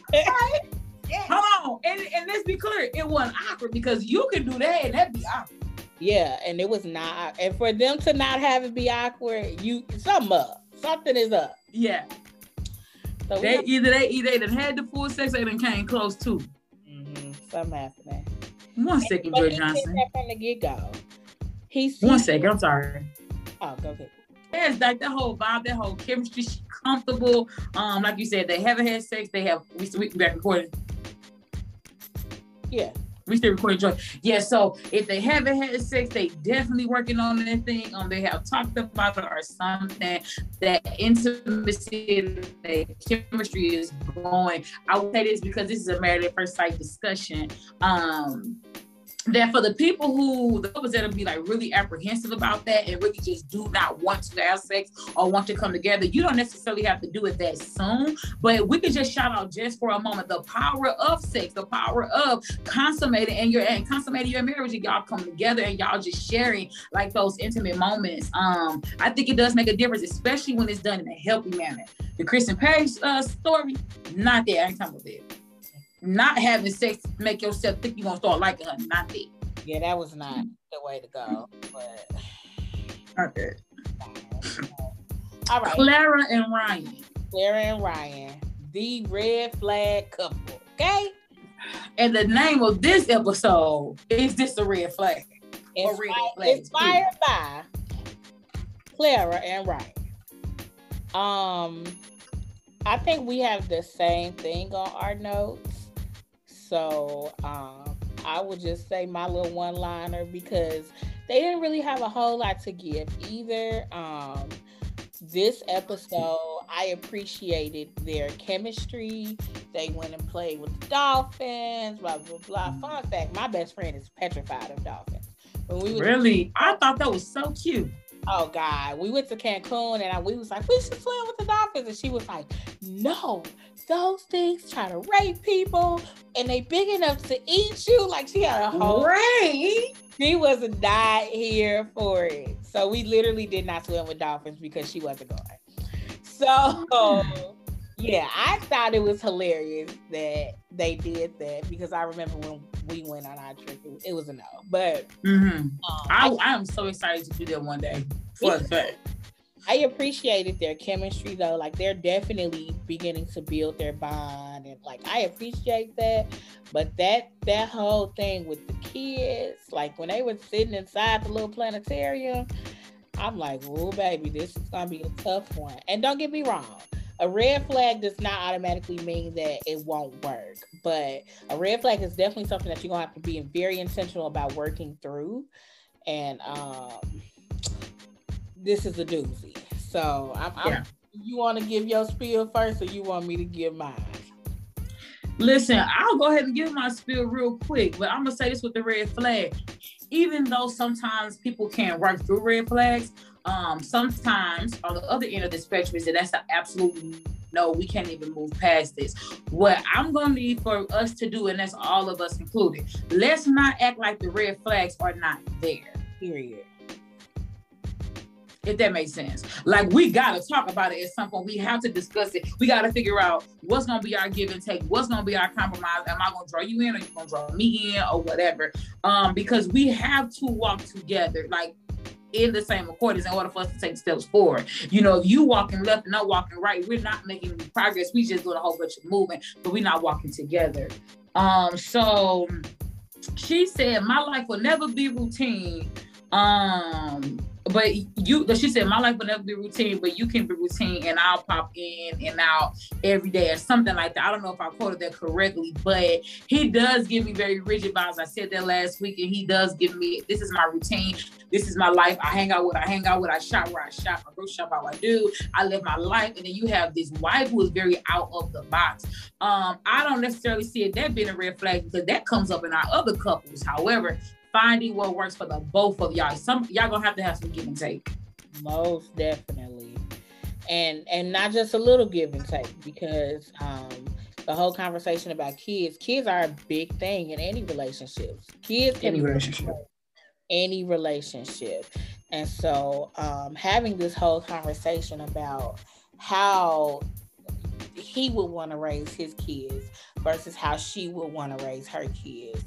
B: Hold on. And, and let's be clear, it wasn't awkward because you can do that and that'd be awkward.
A: Yeah, and it was not. And for them to not have it be awkward, you something up. Something is up.
B: Yeah. So they either they either they done had the full sex or they done came close to.
A: Mm-hmm. Something happening.
B: One second, Joy Johnson.
A: From the get go. He's
B: one second. I'm sorry.
A: Oh, go ahead.
B: It's like that whole vibe, that whole chemistry, she comfortable. Um, like you said, they haven't had sex. They have. We we back recording.
A: Yeah.
B: We still recording joy. Yeah, so if they haven't had sex, they definitely working on that thing. Um, they have talked about it or something. That intimacy, that chemistry is growing. I will say this because this is a married at first sight discussion. Um, that for the people who couples that'll be like really apprehensive about that and really just do not want to have sex or want to come together, you don't necessarily have to do it that soon. But we could just shout out just for a moment the power of sex, the power of consummating and your and consummating your marriage and y'all come together and y'all just sharing like those intimate moments. Um, I think it does make a difference, especially when it's done in a healthy manner. The Chris and Paige uh, story, not there. I ain't talking about that not having sex make yourself think you're gonna start liking her. Not that.
A: Yeah, that was not the way to go. But
B: okay. All right. Clara and Ryan.
A: Clara and Ryan, the red flag couple. Okay.
B: And the name of this episode is this a red flag?
A: Inspired, red flag inspired by Clara and Ryan. Um, I think we have the same thing on our notes. So um, I would just say my little one liner because they didn't really have a whole lot to give either. Um, this episode, I appreciated their chemistry. They went and played with the dolphins, blah, blah, blah. Fun fact my best friend is petrified of dolphins.
B: When we really? I thought that was so cute.
A: Oh God, we went to Cancun and I, we was like, we should swim with the dolphins, and she was like, no, those things try to rape people and they big enough to eat you. Like she had a whole
B: right.
A: She was not here for it. So we literally did not swim with dolphins because she wasn't going. So hmm. yeah, I thought it was hilarious that they did that because I remember when we went on our trip, it, it was a no. But
B: mm-hmm. um, I, I, am so excited to do that one day. For fact.
A: I appreciated their chemistry though. Like they're definitely beginning to build their bond and like I appreciate that. But that that whole thing with the kids, like when they were sitting inside the little planetarium, I'm like, oh baby, this is gonna be a tough one. And don't get me wrong, a red flag does not automatically mean that it won't work. But a red flag is definitely something that you're gonna have to be very intentional about working through. And um this is a doozy. So I'm, yeah. I'm you want to give your spiel first, or you want me to give mine?
B: Listen, I'll go ahead and give my spiel real quick, but I'm gonna say this with the red flag. Even though sometimes people can't work through red flags, um, sometimes on the other end of the spectrum is that that's an absolute no, we can't even move past this. What I'm gonna need for us to do, and that's all of us included, let's not act like the red flags are not there.
A: Period
B: if that makes sense. Like we gotta talk about it at some point. We have to discuss it. We gotta figure out what's gonna be our give and take, what's gonna be our compromise. Am I gonna draw you in or you gonna draw me in or whatever? Um, because we have to walk together, like in the same accordance in order for us to take steps forward. You know, if you walking left and I'm walking right, we're not making progress. We just doing a whole bunch of movement, but we're not walking together. Um, so she said, My life will never be routine. Um, but you she said my life will never be routine but you can be routine and i'll pop in and out every day or something like that. I don't know if i quoted that correctly but he does give me very rigid vibes. I said that last week and he does give me this is my routine. This is my life. I hang out with i hang out with i shop where i shop i go shop how i do. I live my life. And then you have this wife who is very out of the box. Um i don't necessarily see it that being a red flag because that comes up in our other couples. However finding what works for the both of y'all. Some y'all gonna have to have some give and take.
A: Most definitely. And and not just a little give and take because um the whole conversation about kids, kids are a big thing in any relationships. Kids
B: any relationship.
A: Any relationship. And so um, having this whole conversation about how he would want to raise his kids versus how she would want to raise her kids.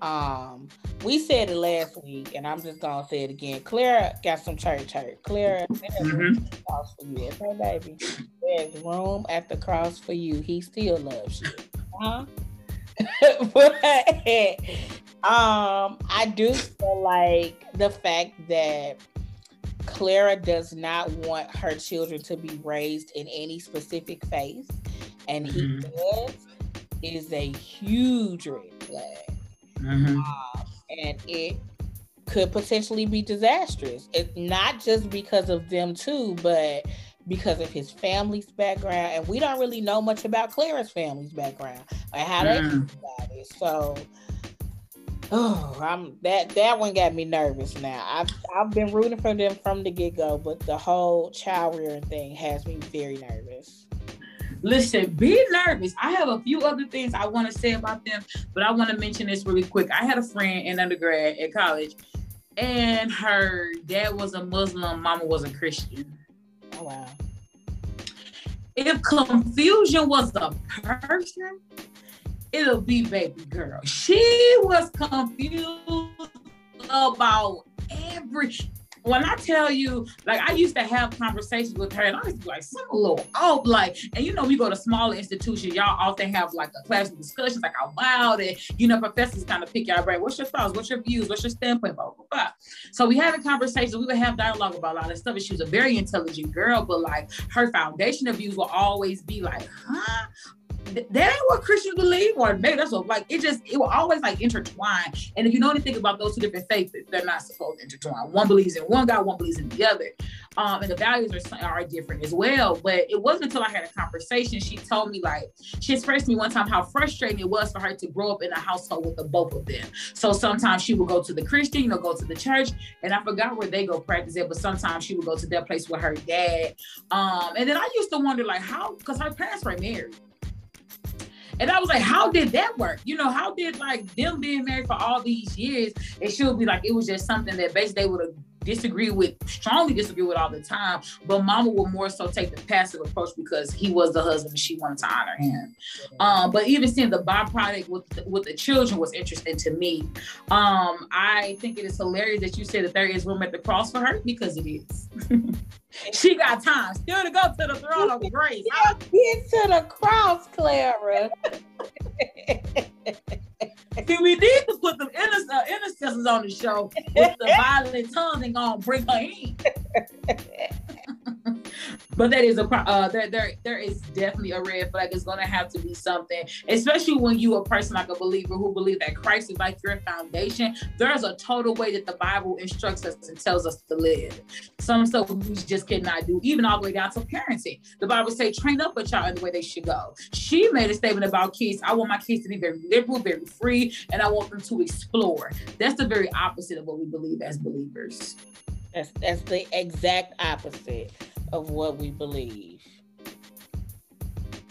A: Um, we said it last week, and I'm just gonna say it again. Clara got some church hurt. Clara, mm-hmm. cross for you, okay, baby. There's room at the cross for you. He still loves you. Huh? but um, I do feel like the fact that Clara does not want her children to be raised in any specific faith, and he mm-hmm. does, is a huge red flag. Mm-hmm. Um, and it could potentially be disastrous. It's not just because of them too, but because of his family's background, and we don't really know much about Clara's family's background and how mm. they about it. So Oh, I'm that that one got me nervous now. I've I've been rooting for them from the get go, but the whole child rearing thing has me very nervous.
B: Listen, be nervous. I have a few other things I want to say about them, but I want to mention this really quick. I had a friend in undergrad at college, and her dad was a Muslim, mama was a Christian.
A: Oh wow.
B: If confusion was a person, it'll be baby girl. She was confused about every when I tell you, like I used to have conversations with her, and I was like, some a little off, like, and you know, we go to smaller institutions, y'all often have like a class discussions, like out wild, and you know, professors kind of pick your brain. What's your thoughts? What's your views? What's your standpoint? Blah, blah, blah. So we having conversations. We would have dialogue about a lot of stuff. And she was a very intelligent girl, but like her foundation of views will always be like, huh? That ain't what Christians believe, or maybe that's what like it just it will always like intertwine. And if you know anything about those two different faiths, they're not supposed to intertwine. One believes in one God, one believes in the other. Um, and the values are are different as well. But it wasn't until I had a conversation, she told me like she expressed to me one time how frustrating it was for her to grow up in a household with the both of them. So sometimes she would go to the Christian, you know, go to the church, and I forgot where they go practice it, but sometimes she would go to that place with her dad. Um, and then I used to wonder like how because her parents were married. And I was like, how did that work? You know, how did like them being married for all these years? It should be like it was just something that basically they would have disagree with, strongly disagree with all the time. But mama would more so take the passive approach because he was the husband and she wanted to honor him. Um, but even seeing the byproduct with the, with the children was interesting to me. Um, I think it is hilarious that you said that there is room at the cross for her because it is. she got time still to go to the throne of grace.
A: Get to the cross, Clara.
B: See, we need to put the inter- uh, intercessors on the show with the violent tongues and gonna bring her in. but that is a uh, there, there there is definitely a red flag. It's gonna have to be something, especially when you a person like a believer who believe that Christ is like your foundation. There's a total way that the Bible instructs us and tells us to live. Some stuff we just cannot do, even all the way down to parenting. The Bible say train up a child in the way they should go. She made a statement about kids. I want my kids to be very liberal, very free, and I want them to explore. That's the very opposite of what we believe as believers.
A: That's that's the exact opposite of what we believe.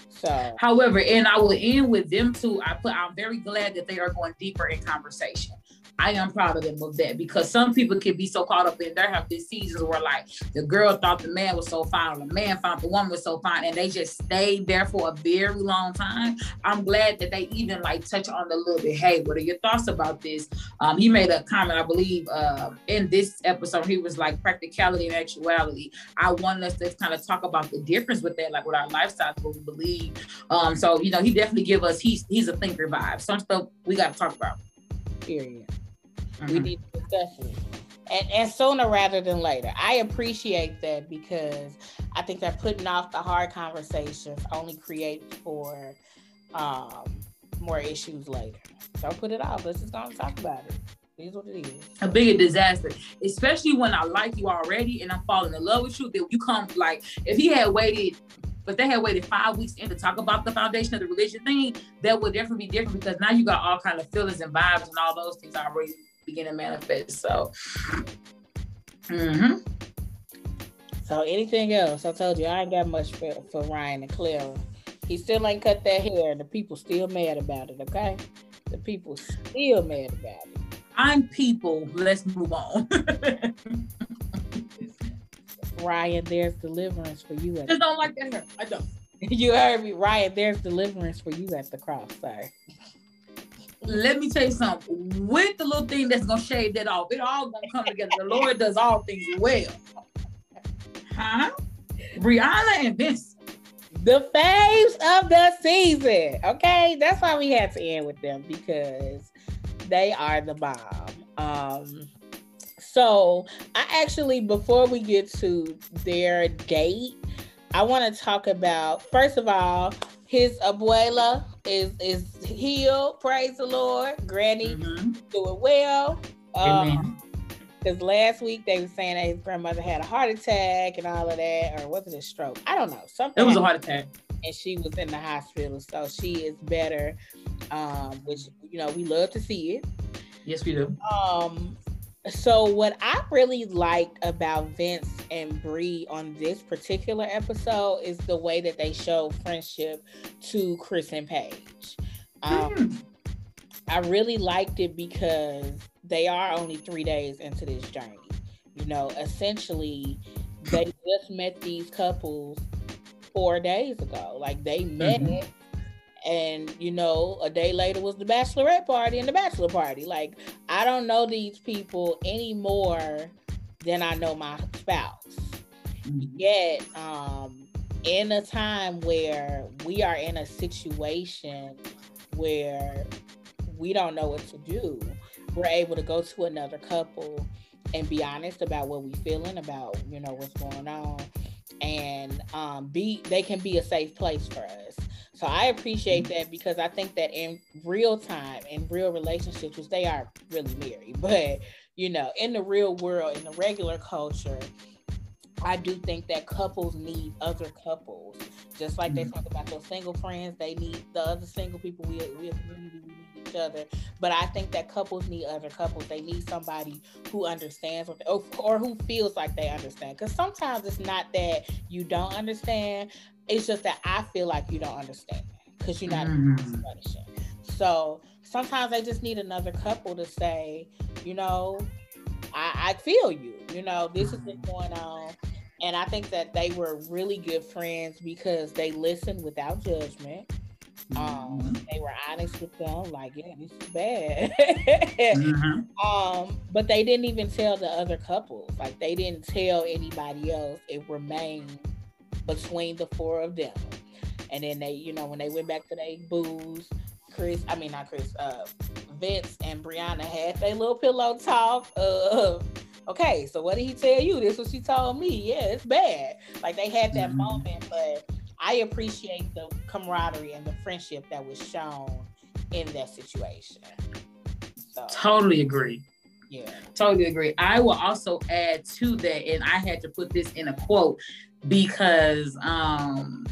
A: So,
B: however, and I will end with them too. I put. I'm very glad that they are going deeper in conversation. I am proud of them of that because some people can be so caught up in there have these seasons where like the girl thought the man was so fine or the man thought the woman was so fine and they just stayed there for a very long time. I'm glad that they even like touch on the little bit. Hey, what are your thoughts about this? Um, he made a comment, I believe, uh, in this episode. He was like practicality and actuality. I want us to kind of talk about the difference with that, like with our lifestyles, what we believe. Um, so you know, he definitely give us he's he's a thinker vibe. Some stuff we got to talk about.
A: Period. Mm-hmm. We need to discuss it. And, and sooner rather than later. I appreciate that because I think that putting off the hard conversations only creates for um, more issues later. Don't put it off. Let's just go and talk about it. It is what it is.
B: A bigger disaster, especially when I like you already and I'm falling in love with you. That you come like if he had waited but they had waited five weeks in to talk about the foundation of the religion thing, that would definitely be different because now you got all kind of feelings and vibes and all those things already begin to manifest. So, mm-hmm.
A: So anything else? I told you I ain't got much for, for Ryan and Clara. He still ain't cut that hair, and the people still mad about it. Okay, the people still mad about it.
B: I'm people. Let's move on.
A: Ryan, there's deliverance for you.
B: At just don't like that hair. I don't.
A: you heard me, Ryan. There's deliverance for you at the cross, sir.
B: Let me tell you something. With the little thing that's gonna shave that off, it all gonna come together. The Lord does all things well. Huh? Brianna and Vince.
A: The faves of the season. Okay, that's why we had to end with them because they are the bomb. Um, so I actually, before we get to their date, I want to talk about first of all, his abuela is is healed. Praise the Lord. Granny mm-hmm. doing well. Um, because last week they were saying that his grandmother had a heart attack and all of that, or was it a stroke? I don't know. Something.
B: It was a heart attack.
A: And she was in the hospital, so she is better. Um, which you know we love to see it.
B: Yes, we do.
A: Um, so what I really liked about Vince and Brie on this particular episode is the way that they show friendship to Chris and Paige. Um, mm. I really liked it because they are only three days into this journey. You know, essentially, they just met these couples four days ago. Like they met mm-hmm and you know a day later was the bachelorette party and the bachelor party. Like i don't know these people any more than i know my spouse. Mm-hmm. yet um in a time where we are in a situation where we don't know what to do we're able to go to another couple and be honest about what we're feeling about you know what's going on. And um, be they can be a safe place for us so I appreciate that because I think that in real time, in real relationships, which they are really married, but you know, in the real world, in the regular culture, I do think that couples need other couples. Just like mm-hmm. they talk about those single friends, they need the other single people. We, we, we need each other. But I think that couples need other couples. They need somebody who understands or, or who feels like they understand. Because sometimes it's not that you don't understand, it's just that I feel like you don't understand because you're not mm-hmm. So sometimes I just need another couple to say, you know, I, I feel you. You know, this is what's going on. And I think that they were really good friends because they listened without judgment. Um, mm-hmm. they were honest with them, like, yeah, this is bad. mm-hmm. Um, but they didn't even tell the other couples. Like they didn't tell anybody else. It remained between the four of them. And then they, you know, when they went back to their booze, Chris, I mean not Chris, uh, Vince and Brianna had their little pillow talk. Uh, okay, so what did he tell you? This what she told me. Yeah, it's bad. Like they had that mm-hmm. moment, but I appreciate the camaraderie and the friendship that was shown in that situation.
B: So. Totally agree.
A: Yeah.
B: Totally agree. I will also add to that, and I had to put this in a quote because um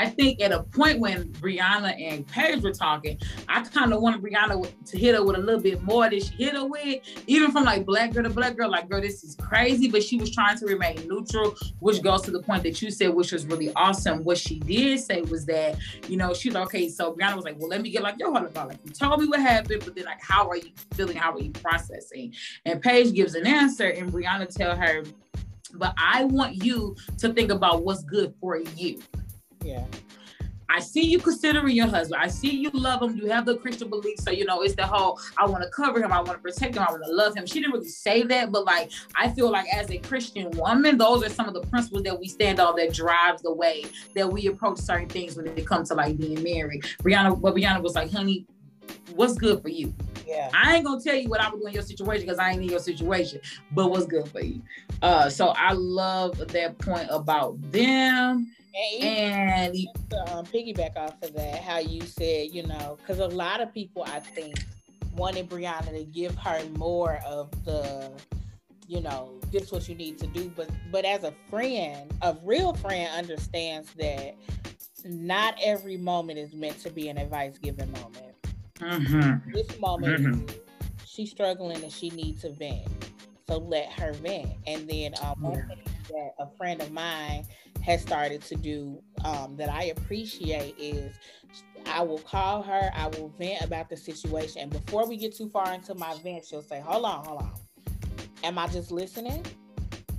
B: I think at a point when Brianna and Paige were talking, I kind of wanted Brianna to hit her with a little bit more than she hit her with, even from like black girl to black girl. Like, girl, this is crazy, but she was trying to remain neutral, which goes to the point that you said, which was really awesome. What she did say was that, you know, she's like, okay. So Brianna was like, well, let me get like your heart about like you told me what happened, but then like, how are you feeling? How are you processing? And Paige gives an answer, and Brianna tell her but I want you to think about what's good for you.
A: Yeah.
B: I see you considering your husband. I see you love him. You have the Christian belief. So, you know, it's the whole I want to cover him. I want to protect him. I want to love him. She didn't really say that, but like, I feel like as a Christian woman, those are some of the principles that we stand on that drives the way that we approach certain things when it comes to like being married. Brianna, but Brianna was like, honey, what's good for you?
A: Yeah. I
B: ain't gonna tell you what I would do in your situation because I ain't in your situation, but what's good for you. Uh, so I love that point about them.
A: And, and to um, piggyback off of that, how you said, you know, because a lot of people, I think, wanted Brianna to give her more of the, you know, this is what you need to do. But but as a friend, a real friend understands that not every moment is meant to be an advice giving moment.
B: Mm-hmm.
A: This moment, mm-hmm. she's struggling and she needs to vent. So let her vent. And then um, one thing that a friend of mine has started to do um, that I appreciate is I will call her, I will vent about the situation. And before we get too far into my vent, she'll say, Hold on, hold on. Am I just listening?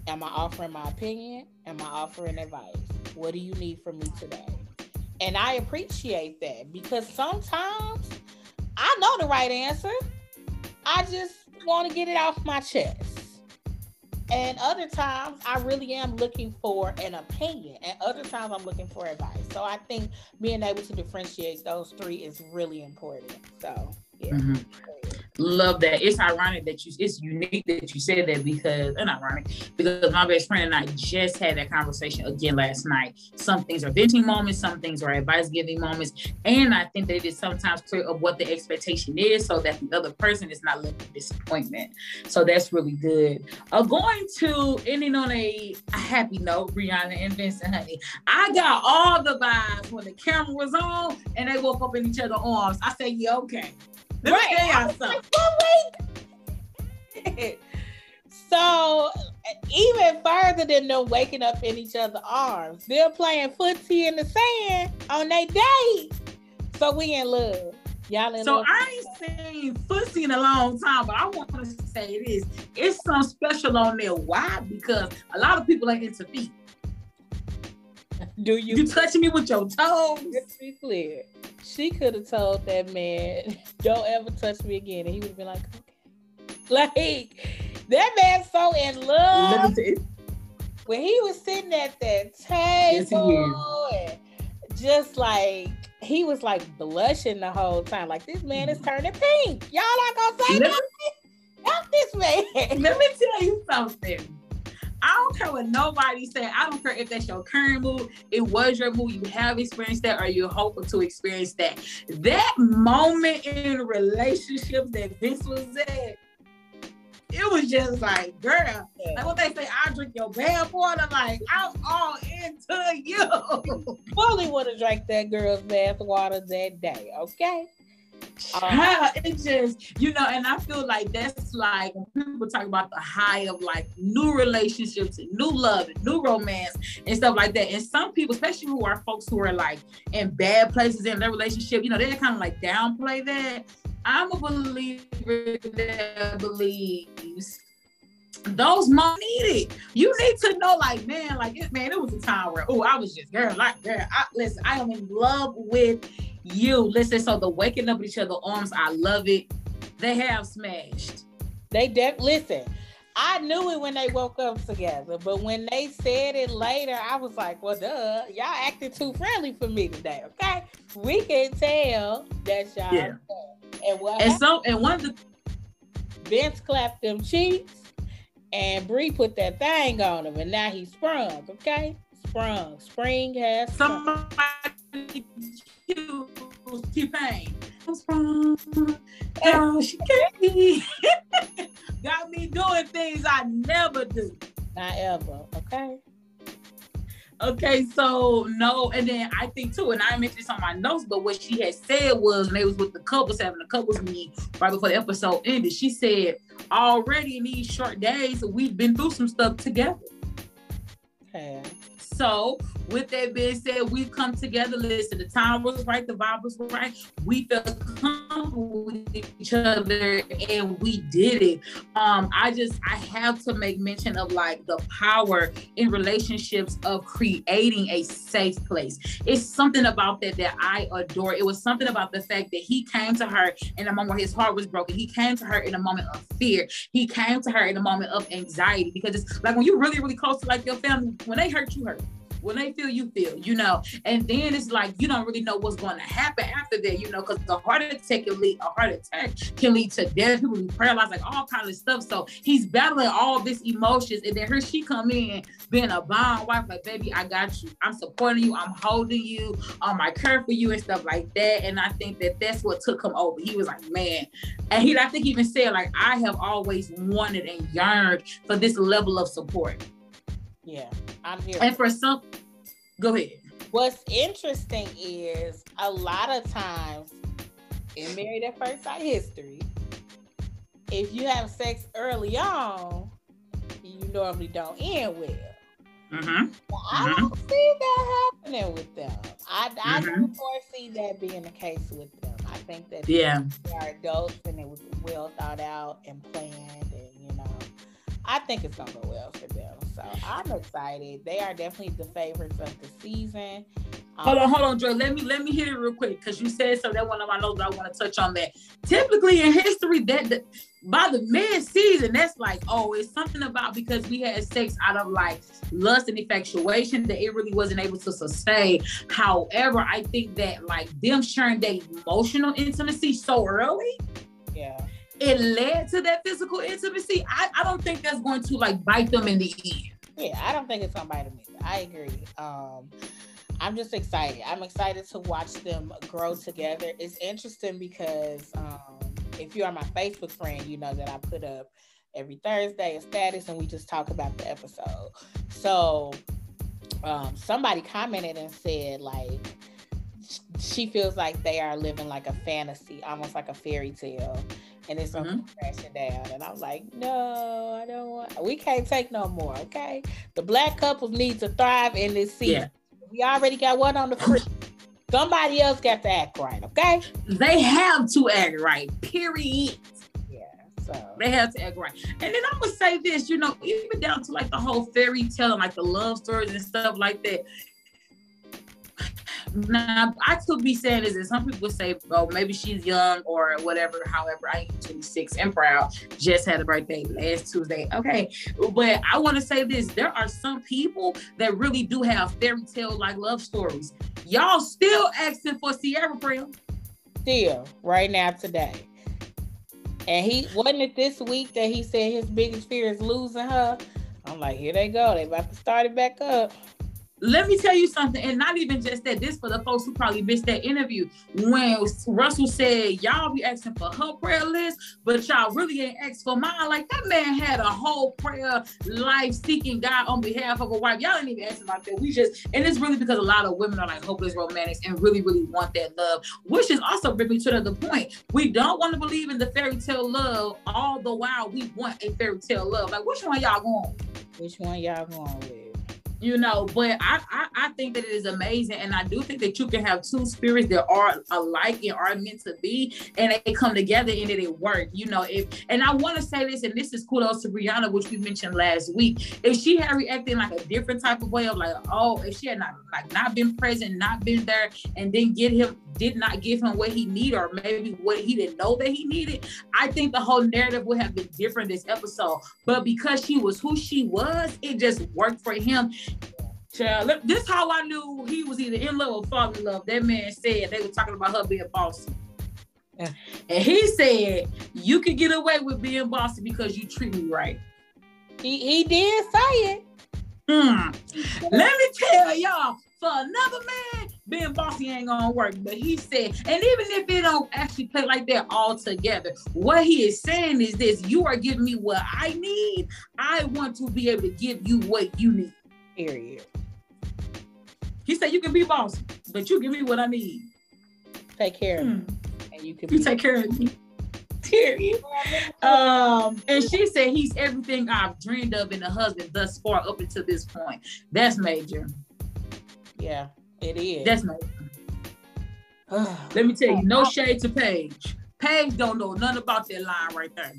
A: Am I offering my opinion? Am I offering advice? What do you need from me today? And I appreciate that because sometimes I know the right answer. I just want to get it off my chest. And other times I really am looking for an opinion. And other times I'm looking for advice. So I think being able to differentiate those three is really important. So yeah. Mm-hmm
B: love that. It's ironic that you, it's unique that you said that because, and ironic, because my best friend and I just had that conversation again last night. Some things are venting moments, some things are advice giving moments. And I think that it is sometimes clear of what the expectation is so that the other person is not left with disappointment. So that's really good. Uh, going to ending on a, happy note, Brianna and Vincent, honey. I got all the vibes when the camera was on and they woke up in each other's arms. I said, yeah, okay. Let right. me tell y'all something.
A: Like, so even further than them waking up in each other's arms, they're playing footsie in the sand on their date. So we in love. Y'all in
B: so
A: love.
B: I ain't seen footsie in a long time, but I want to say this. It's some special on there. Why? Because a lot of people ain't into feet.
A: Do you?
B: You touching me with your toes?
A: Let's be clear she could have told that man, "Don't ever touch me again," and he would have been like, "Okay." Like that man's so in love. When he was sitting at that table, yes, just like he was like blushing the whole time, like this man is turning pink. Y'all not gonna say nothing? Help this man.
B: Let me tell you something I don't care what nobody said. I don't care if that's your current mood, it was your mood, you have experienced that, or you're hoping to experience that. That moment in relationships that Vince was at, it was just like, girl, like what they say, I drink your bath water. Like, I'm all into you.
A: Fully would have drank that girl's bath water that day, okay?
B: Uh, it just, you know, and I feel like that's like people talk about the high of like new relationships and new love and new romance and stuff like that. And some people, especially who are folks who are like in bad places in their relationship, you know, they kind of like downplay that. I'm a believer that believes those mom need it. You need to know, like, man, like, it, man, it was a time where, oh, I was just, girl, like, girl, I, listen, I am in love with you. Listen, so the waking up each other arms, I love it. They have smashed.
A: They def listen. I knew it when they woke up together, but when they said it later, I was like, well, duh, y'all acted too friendly for me today, okay? We can tell that y'all. Yeah.
B: And what? And so, and one of the
A: Vince clapped them cheeks, and Bree put that thing on him, and now he sprung, okay? Sprung. Spring has
B: sprung. somebody T-Pain. Oh, she got me. got me doing things I never do.
A: Not ever. Okay.
B: Okay, so no, and then I think too, and I mentioned this on my notes, but what she had said was when they was with the couples having a couples meeting right before the episode ended, she said already in these short days we've been through some stuff together. Okay. So with that being said, we've come together. Listen, the time was right, the vibe was right. We felt comfortable with each other, and we did it. Um, I just I have to make mention of like the power in relationships of creating a safe place. It's something about that that I adore. It was something about the fact that he came to her in a moment where his heart was broken. He came to her in a moment of fear. He came to her in a moment of anxiety because it's like when you're really really close to like your family, when they hurt, you hurt. When they feel you feel you know? And then it's like you don't really know what's going to happen after that you know? Because the heart attack can lead a heart attack can lead to death. People be paralyzed like all kind of stuff. So he's battling all this emotions and then here she come in being a bond wife like baby i got you. I'm supporting you. I'm holding you. Um i care for you and stuff like that. And i think that that's what took him over. He was like man. And he i think he even said like i have always wanted and yearned for this level of support.
A: Yeah, I'm here.
B: And for some, go ahead.
A: What's interesting is a lot of times in married at first sight history, if you have sex early on, you normally don't end well. Mm-hmm. I mm-hmm. don't see that happening with them. I, I mm-hmm. don't foresee that being the case with them. I think that
B: yeah.
A: they are adults and it was well thought out and planned, and you know, I think it's gonna go well for them. So I'm excited. They are definitely the favorites of the season.
B: Um, hold on, hold on, Joy. Let me let me hit it real quick because you said so. That one of my notes I want to touch on that. Typically in history, that, that by the mid season, that's like, oh, it's something about because we had sex out of like lust and infatuation that it really wasn't able to sustain. However, I think that like them sharing their emotional intimacy so early, it led to that physical intimacy. I, I don't think that's going to like bite them in the
A: end. Yeah, I don't think it's gonna bite them either. I agree. Um, I'm just excited. I'm excited to watch them grow together. It's interesting because um, if you are my Facebook friend, you know that I put up every Thursday a status and we just talk about the episode. So um, somebody commented and said like she feels like they are living like a fantasy, almost like a fairy tale. And it's mm-hmm. crashing down. And I'm like, no, I don't want we can't take no more. Okay. The black couples need to thrive in this season. Yeah. We already got one on the fridge. Somebody else got to act right, okay?
B: They have to act right, period.
A: Yeah, so
B: they have to act right. And then I'm gonna say this, you know, even down to like the whole fairy tale and like the love stories and stuff like that. Now, I could be saying is that some people say, oh, maybe she's young or whatever. However, I am 26 and proud. Just had a birthday last Tuesday. Okay. But I want to say this there are some people that really do have fairy tale like love stories. Y'all still asking for Ciara Prim.
A: Still, right now, today. And he wasn't it this week that he said his biggest fear is losing her. I'm like, here they go. They about to start it back up
B: let me tell you something, and not even just that. This for the folks who probably missed that interview when Russell said y'all be asking for her prayer list, but y'all really ain't asked for mine. Like that man had a whole prayer life seeking God on behalf of a wife. Y'all ain't even asking about that. We just, and it's really because a lot of women are like hopeless romantics and really, really want that love, which is also bringing to another point. We don't want to believe in the fairy tale love, all the while we want a fairy tale love. Like which one y'all going?
A: Which one y'all going with?
B: You know but I, I, I think that it is amazing and i do think that you can have two spirits that are alike and are meant to be and they come together and it work you know if and i want to say this and this is kudos to brianna which we mentioned last week. If she had reacted like a different type of way of like oh if she had not like not been present not been there and then get him did not give him what he needed or maybe what he didn't know that he needed i think the whole narrative would have been different this episode. But because she was who she was it just worked for him Child, this how I knew he was either in love or falling in love. That man said they were talking about her being bossy. Yeah. And he said, You can get away with being bossy because you treat me right.
A: He, he did say it.
B: Hmm. Let me tell y'all, for another man, being bossy ain't gonna work. But he said, and even if it don't actually play like that all together, what he is saying is this: you are giving me what I need. I want to be able to give you what you need.
A: Period.
B: He said, "You can be boss, but you give me what I need.
A: Take care of me, hmm. and you can.
B: You take care of me." Period. Um, and she said he's everything I've dreamed of in a husband thus far up until this point. That's major.
A: Yeah, it is.
B: That's major. Let me tell you, no shade to Paige. Paige don't know nothing about that line right there.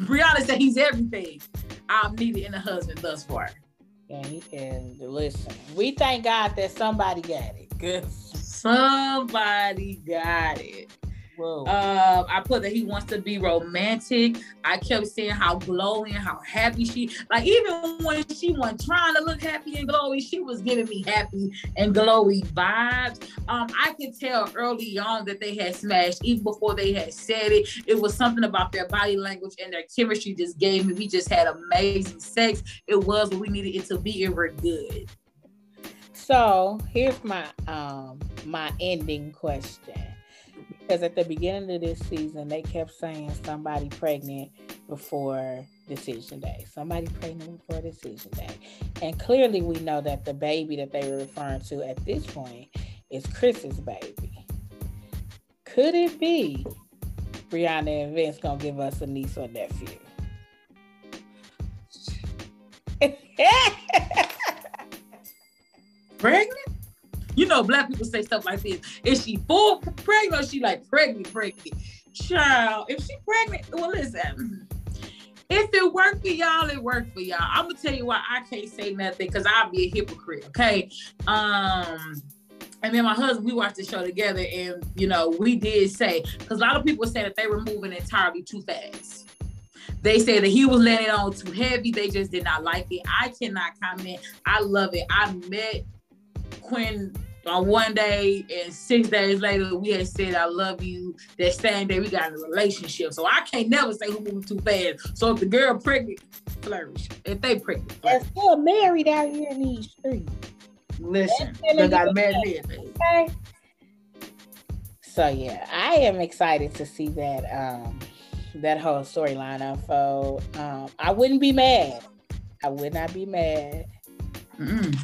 B: Brianna said he's everything I've needed in a husband thus far.
A: And, listen, we thank God that somebody got it. Good.
B: Somebody got it. Uh, I put that he wants to be romantic. I kept saying how glowing, how happy she like even when she wasn't trying to look happy and glowy, she was giving me happy and glowy vibes. Um, I could tell early on that they had smashed, even before they had said it. It was something about their body language and their chemistry just gave me. We just had amazing sex. It was what we needed it to be, and we're good.
A: So here's my um my ending question because at the beginning of this season, they kept saying somebody pregnant before decision day. Somebody pregnant before decision day. And clearly, we know that the baby that they were referring to at this point is Chris's baby. Could it be Brianna and Vince gonna give us a niece or nephew?
B: pregnant? You know, black people say stuff like this. Is she full pregnant or she like pregnant, pregnant? Child, if she pregnant, well, listen. if it worked for y'all, it worked for y'all. I'm gonna tell you why I can't say nothing because I'll be a hypocrite. Okay. Um and then my husband, we watched the show together, and you know, we did say because a lot of people say that they were moving entirely too fast. They say that he was it on too heavy. They just did not like it. I cannot comment. I love it. I met Quinn on one day and six days later we had said I love you. That same day we got in a relationship. So I can't never say who moved too fast. So if the girl pregnant, flourish. If they pregnant,
A: flourish. and still married out here in these streets.
B: Listen, they got married Okay.
A: So yeah, I am excited to see that um that whole storyline unfold. Um, I wouldn't be mad. I would not be mad.
B: Mm.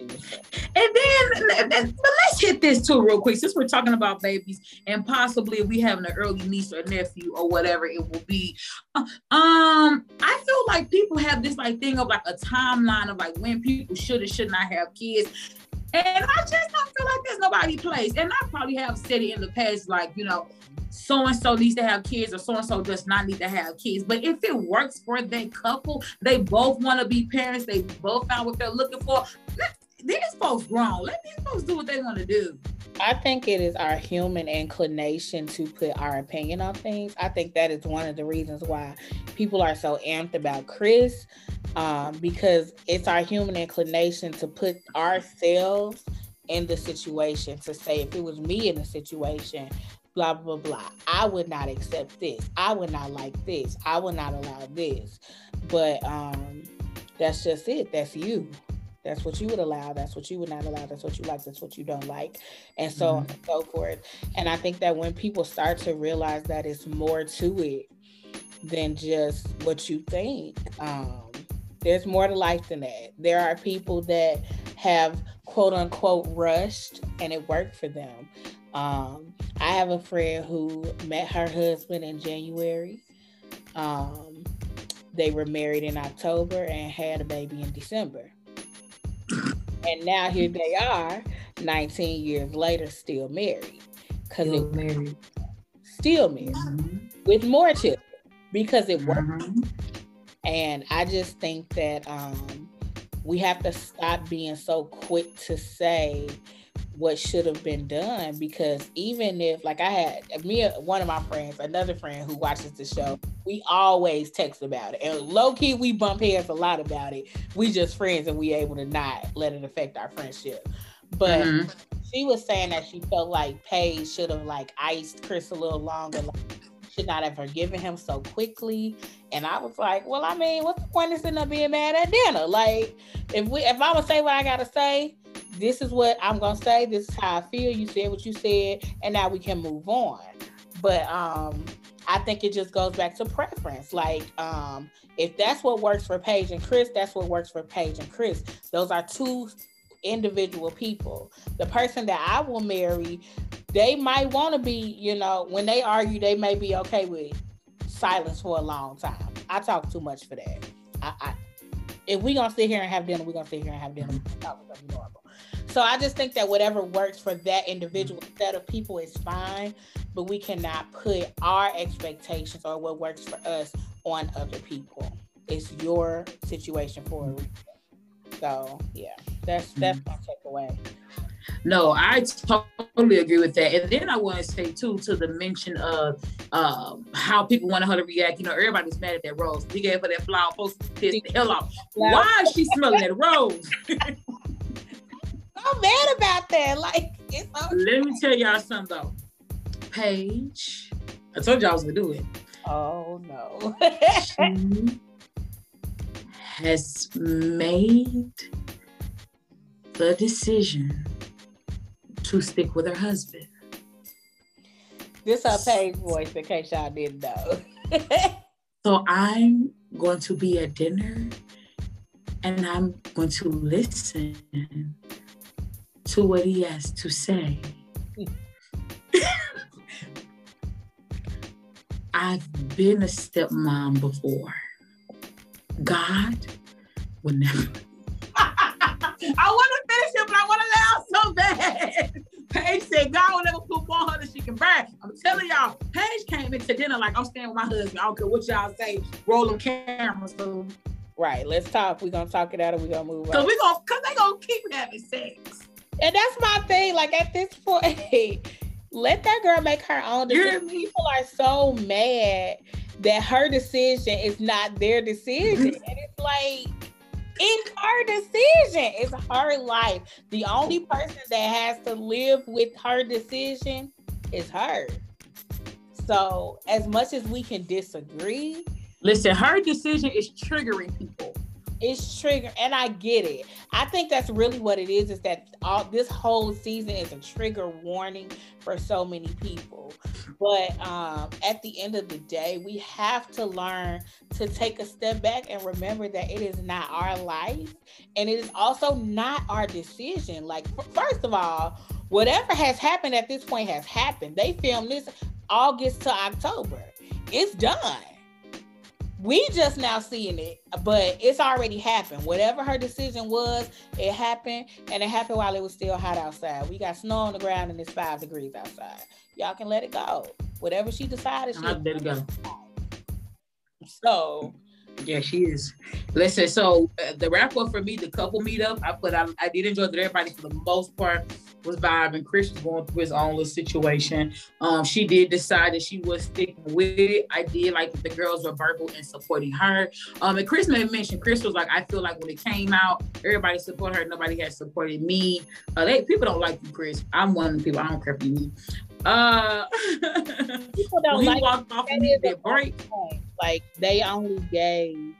B: And then, but let's hit this too real quick. Since we're talking about babies and possibly we having an early niece or nephew or whatever it will be, uh, um, I feel like people have this like thing of like a timeline of like when people should and should not have kids. And I just don't feel like there's nobody place. And I probably have said it in the past, like, you know, so and so needs to have kids or so and so does not need to have kids. But if it works for that couple, they both want to be parents, they both found what they're looking for these folks wrong. Let these folks do what they want to do.
A: I think it is our human inclination to put our opinion on things. I think that is one of the reasons why people are so amped about Chris, um, because it's our human inclination to put ourselves in the situation. To say, if it was me in the situation, blah blah blah, I would not accept this. I would not like this. I would not allow this. But um, that's just it. That's you. That's what you would allow. That's what you would not allow. That's what you like. That's what you don't like, and so on mm-hmm. and so forth. And I think that when people start to realize that it's more to it than just what you think, um, there's more to life than that. There are people that have quote unquote rushed and it worked for them. Um, I have a friend who met her husband in January. Um, they were married in October and had a baby in December. And now here they are, 19 years later, still married. Cause still it, married. Still married. Mm-hmm. With more children. Because it worked. Mm-hmm. And I just think that um, we have to stop being so quick to say what should have been done because even if like I had me one of my friends, another friend who watches the show, we always text about it. And low key we bump heads a lot about it. We just friends and we able to not let it affect our friendship. But mm-hmm. she was saying that she felt like Paige should have like iced Chris a little longer. Like, should not have forgiven him so quickly. And I was like, well, I mean, what's the point of sitting up being mad at dinner? Like, if we if I would say what I gotta say, this is what I'm gonna say. This is how I feel. You said what you said, and now we can move on. But um, I think it just goes back to preference. Like, um, if that's what works for Paige and Chris, that's what works for Paige and Chris. Those are two individual people. The person that I will marry, they might want to be, you know, when they argue, they may be okay with silence for a long time. I talk too much for that. I, I if we gonna sit here and have dinner, we're gonna sit here and have dinner. normal. So I just think that whatever works for that individual set of people is fine, but we cannot put our expectations or what works for us on other people. It's your situation for a reason. So yeah, that's that's mm-hmm. my takeaway.
B: No, I totally agree with that. And then I want to say too to the mention of um, how people want her to react. You know, everybody's mad at that rose. We gave her that flower, supposed to piss the hell off. Why is she smelling that rose?
A: I'm mad about that. Like, it's okay.
B: let me tell y'all something though. Paige, I told y'all I was gonna do it.
A: Oh no.
B: she has made the decision to stick with her husband.
A: This her Paige voice, in case y'all didn't know.
B: so I'm going to be at dinner and I'm going to listen to what he has to say. I've been a stepmom before. God will never. I want to finish it, but I want to laugh so bad. Paige said God will never put more on her than she can bear. I'm telling y'all, Paige came into dinner like I'm staying with my husband. I don't care what y'all say. Roll them cameras. So.
A: Right. Let's talk. We're gonna talk it out and we're gonna move on.
B: Cause we gonna cause they gonna keep having sex.
A: And that's my thing. Like at this point, let that girl make her own decision. People are so mad that her decision is not their decision. Mm-hmm. and it's like it's her decision. It's her life. The only person that has to live with her decision is her. So, as much as we can disagree,
B: listen, her decision is triggering people
A: it's trigger and i get it. I think that's really what it is is that all this whole season is a trigger warning for so many people. But um, at the end of the day we have to learn to take a step back and remember that it is not our life and it is also not our decision. Like first of all whatever has happened at this point has happened. They filmed this august to october. It's done we just now seeing it, but it's already happened. Whatever her decision was, it happened, and it happened while it was still hot outside. We got snow on the ground and it's five degrees outside. Y'all can let it go. Whatever she decided, she
B: let it go.
A: So
B: yeah, she is. Listen, so uh, the wrap up for me, the couple meetup, I put, I, I did enjoy that everybody for the most part was vibing. Chris was going through his own little situation. Um, she did decide that she was sticking with it. I did like the girls were verbal and supporting her. Um, and Chris made mention, Chris was like, I feel like when it came out, everybody supported her, nobody has supported me. Uh, they people don't like you, Chris. I'm one of the people. I don't care if you Uh,
A: people don't like. Walked off and me, that break. Like they only gave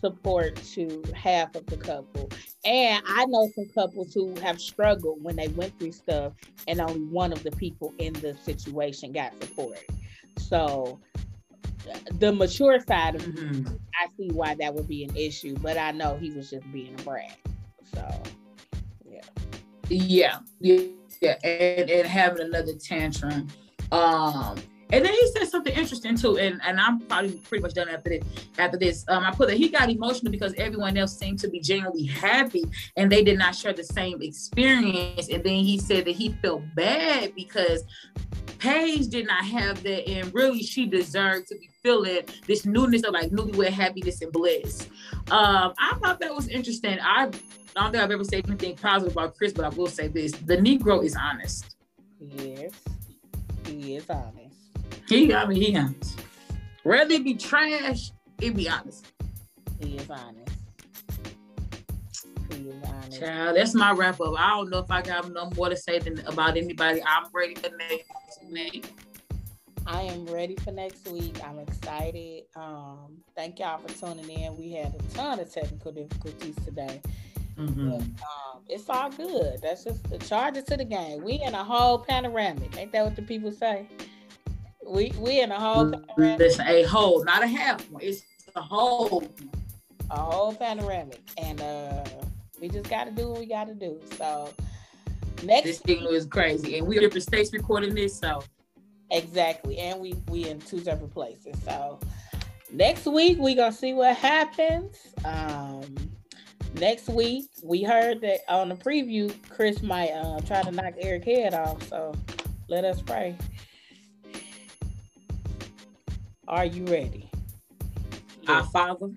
A: support to half of the couple. And I know some couples who have struggled when they went through stuff and only one of the people in the situation got support. So the mature side of mm-hmm. me, I see why that would be an issue, but I know he was just being a brat. So yeah.
B: Yeah. Yeah. Yeah. And, and having another tantrum. Um and then he said something interesting too, and, and I'm probably pretty much done after this. After this, um, I put that he got emotional because everyone else seemed to be genuinely happy, and they did not share the same experience. And then he said that he felt bad because Paige did not have that, and really she deserved to be feeling this newness of like newlywed happiness and bliss. Um, I thought that was interesting. I, I don't think I've ever said anything positive about Chris, but I will say this: the Negro is honest.
A: Yes, he is honest.
B: He, I mean, he honest. Rather it be trash, it be honest.
A: He is honest. He is honest.
B: Child, that's my wrap up. I don't know if I got no more to say than about anybody. I'm ready for next week.
A: I am ready for next week. I'm excited. Um, thank y'all for tuning in. We had a ton of technical difficulties today. Mm-hmm. But, um, it's all good. That's just the charges to the game. We in a whole panoramic. Ain't that what the people say? We we in a whole
B: panoramic. Listen, a whole, not a half one. It's a whole.
A: A whole panoramic, and uh, we just got to do what we got to do. So next,
B: this thing was crazy, and we are different states recording this, so
A: exactly, and we we in two different places. So next week we gonna see what happens. Um, next week we heard that on the preview, Chris might uh, try to knock Eric head off. So let us pray. Are you ready?
B: Our Father.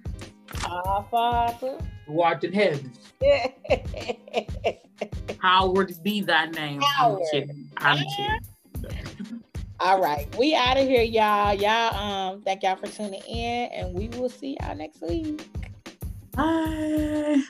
A: Our Father.
B: Who art in heaven. Howard be thy name. Howard. I'm kidding. I'm
A: kidding. All right. We out of here, y'all. Y'all, um, thank y'all for tuning in and we will see y'all next week.
B: Bye.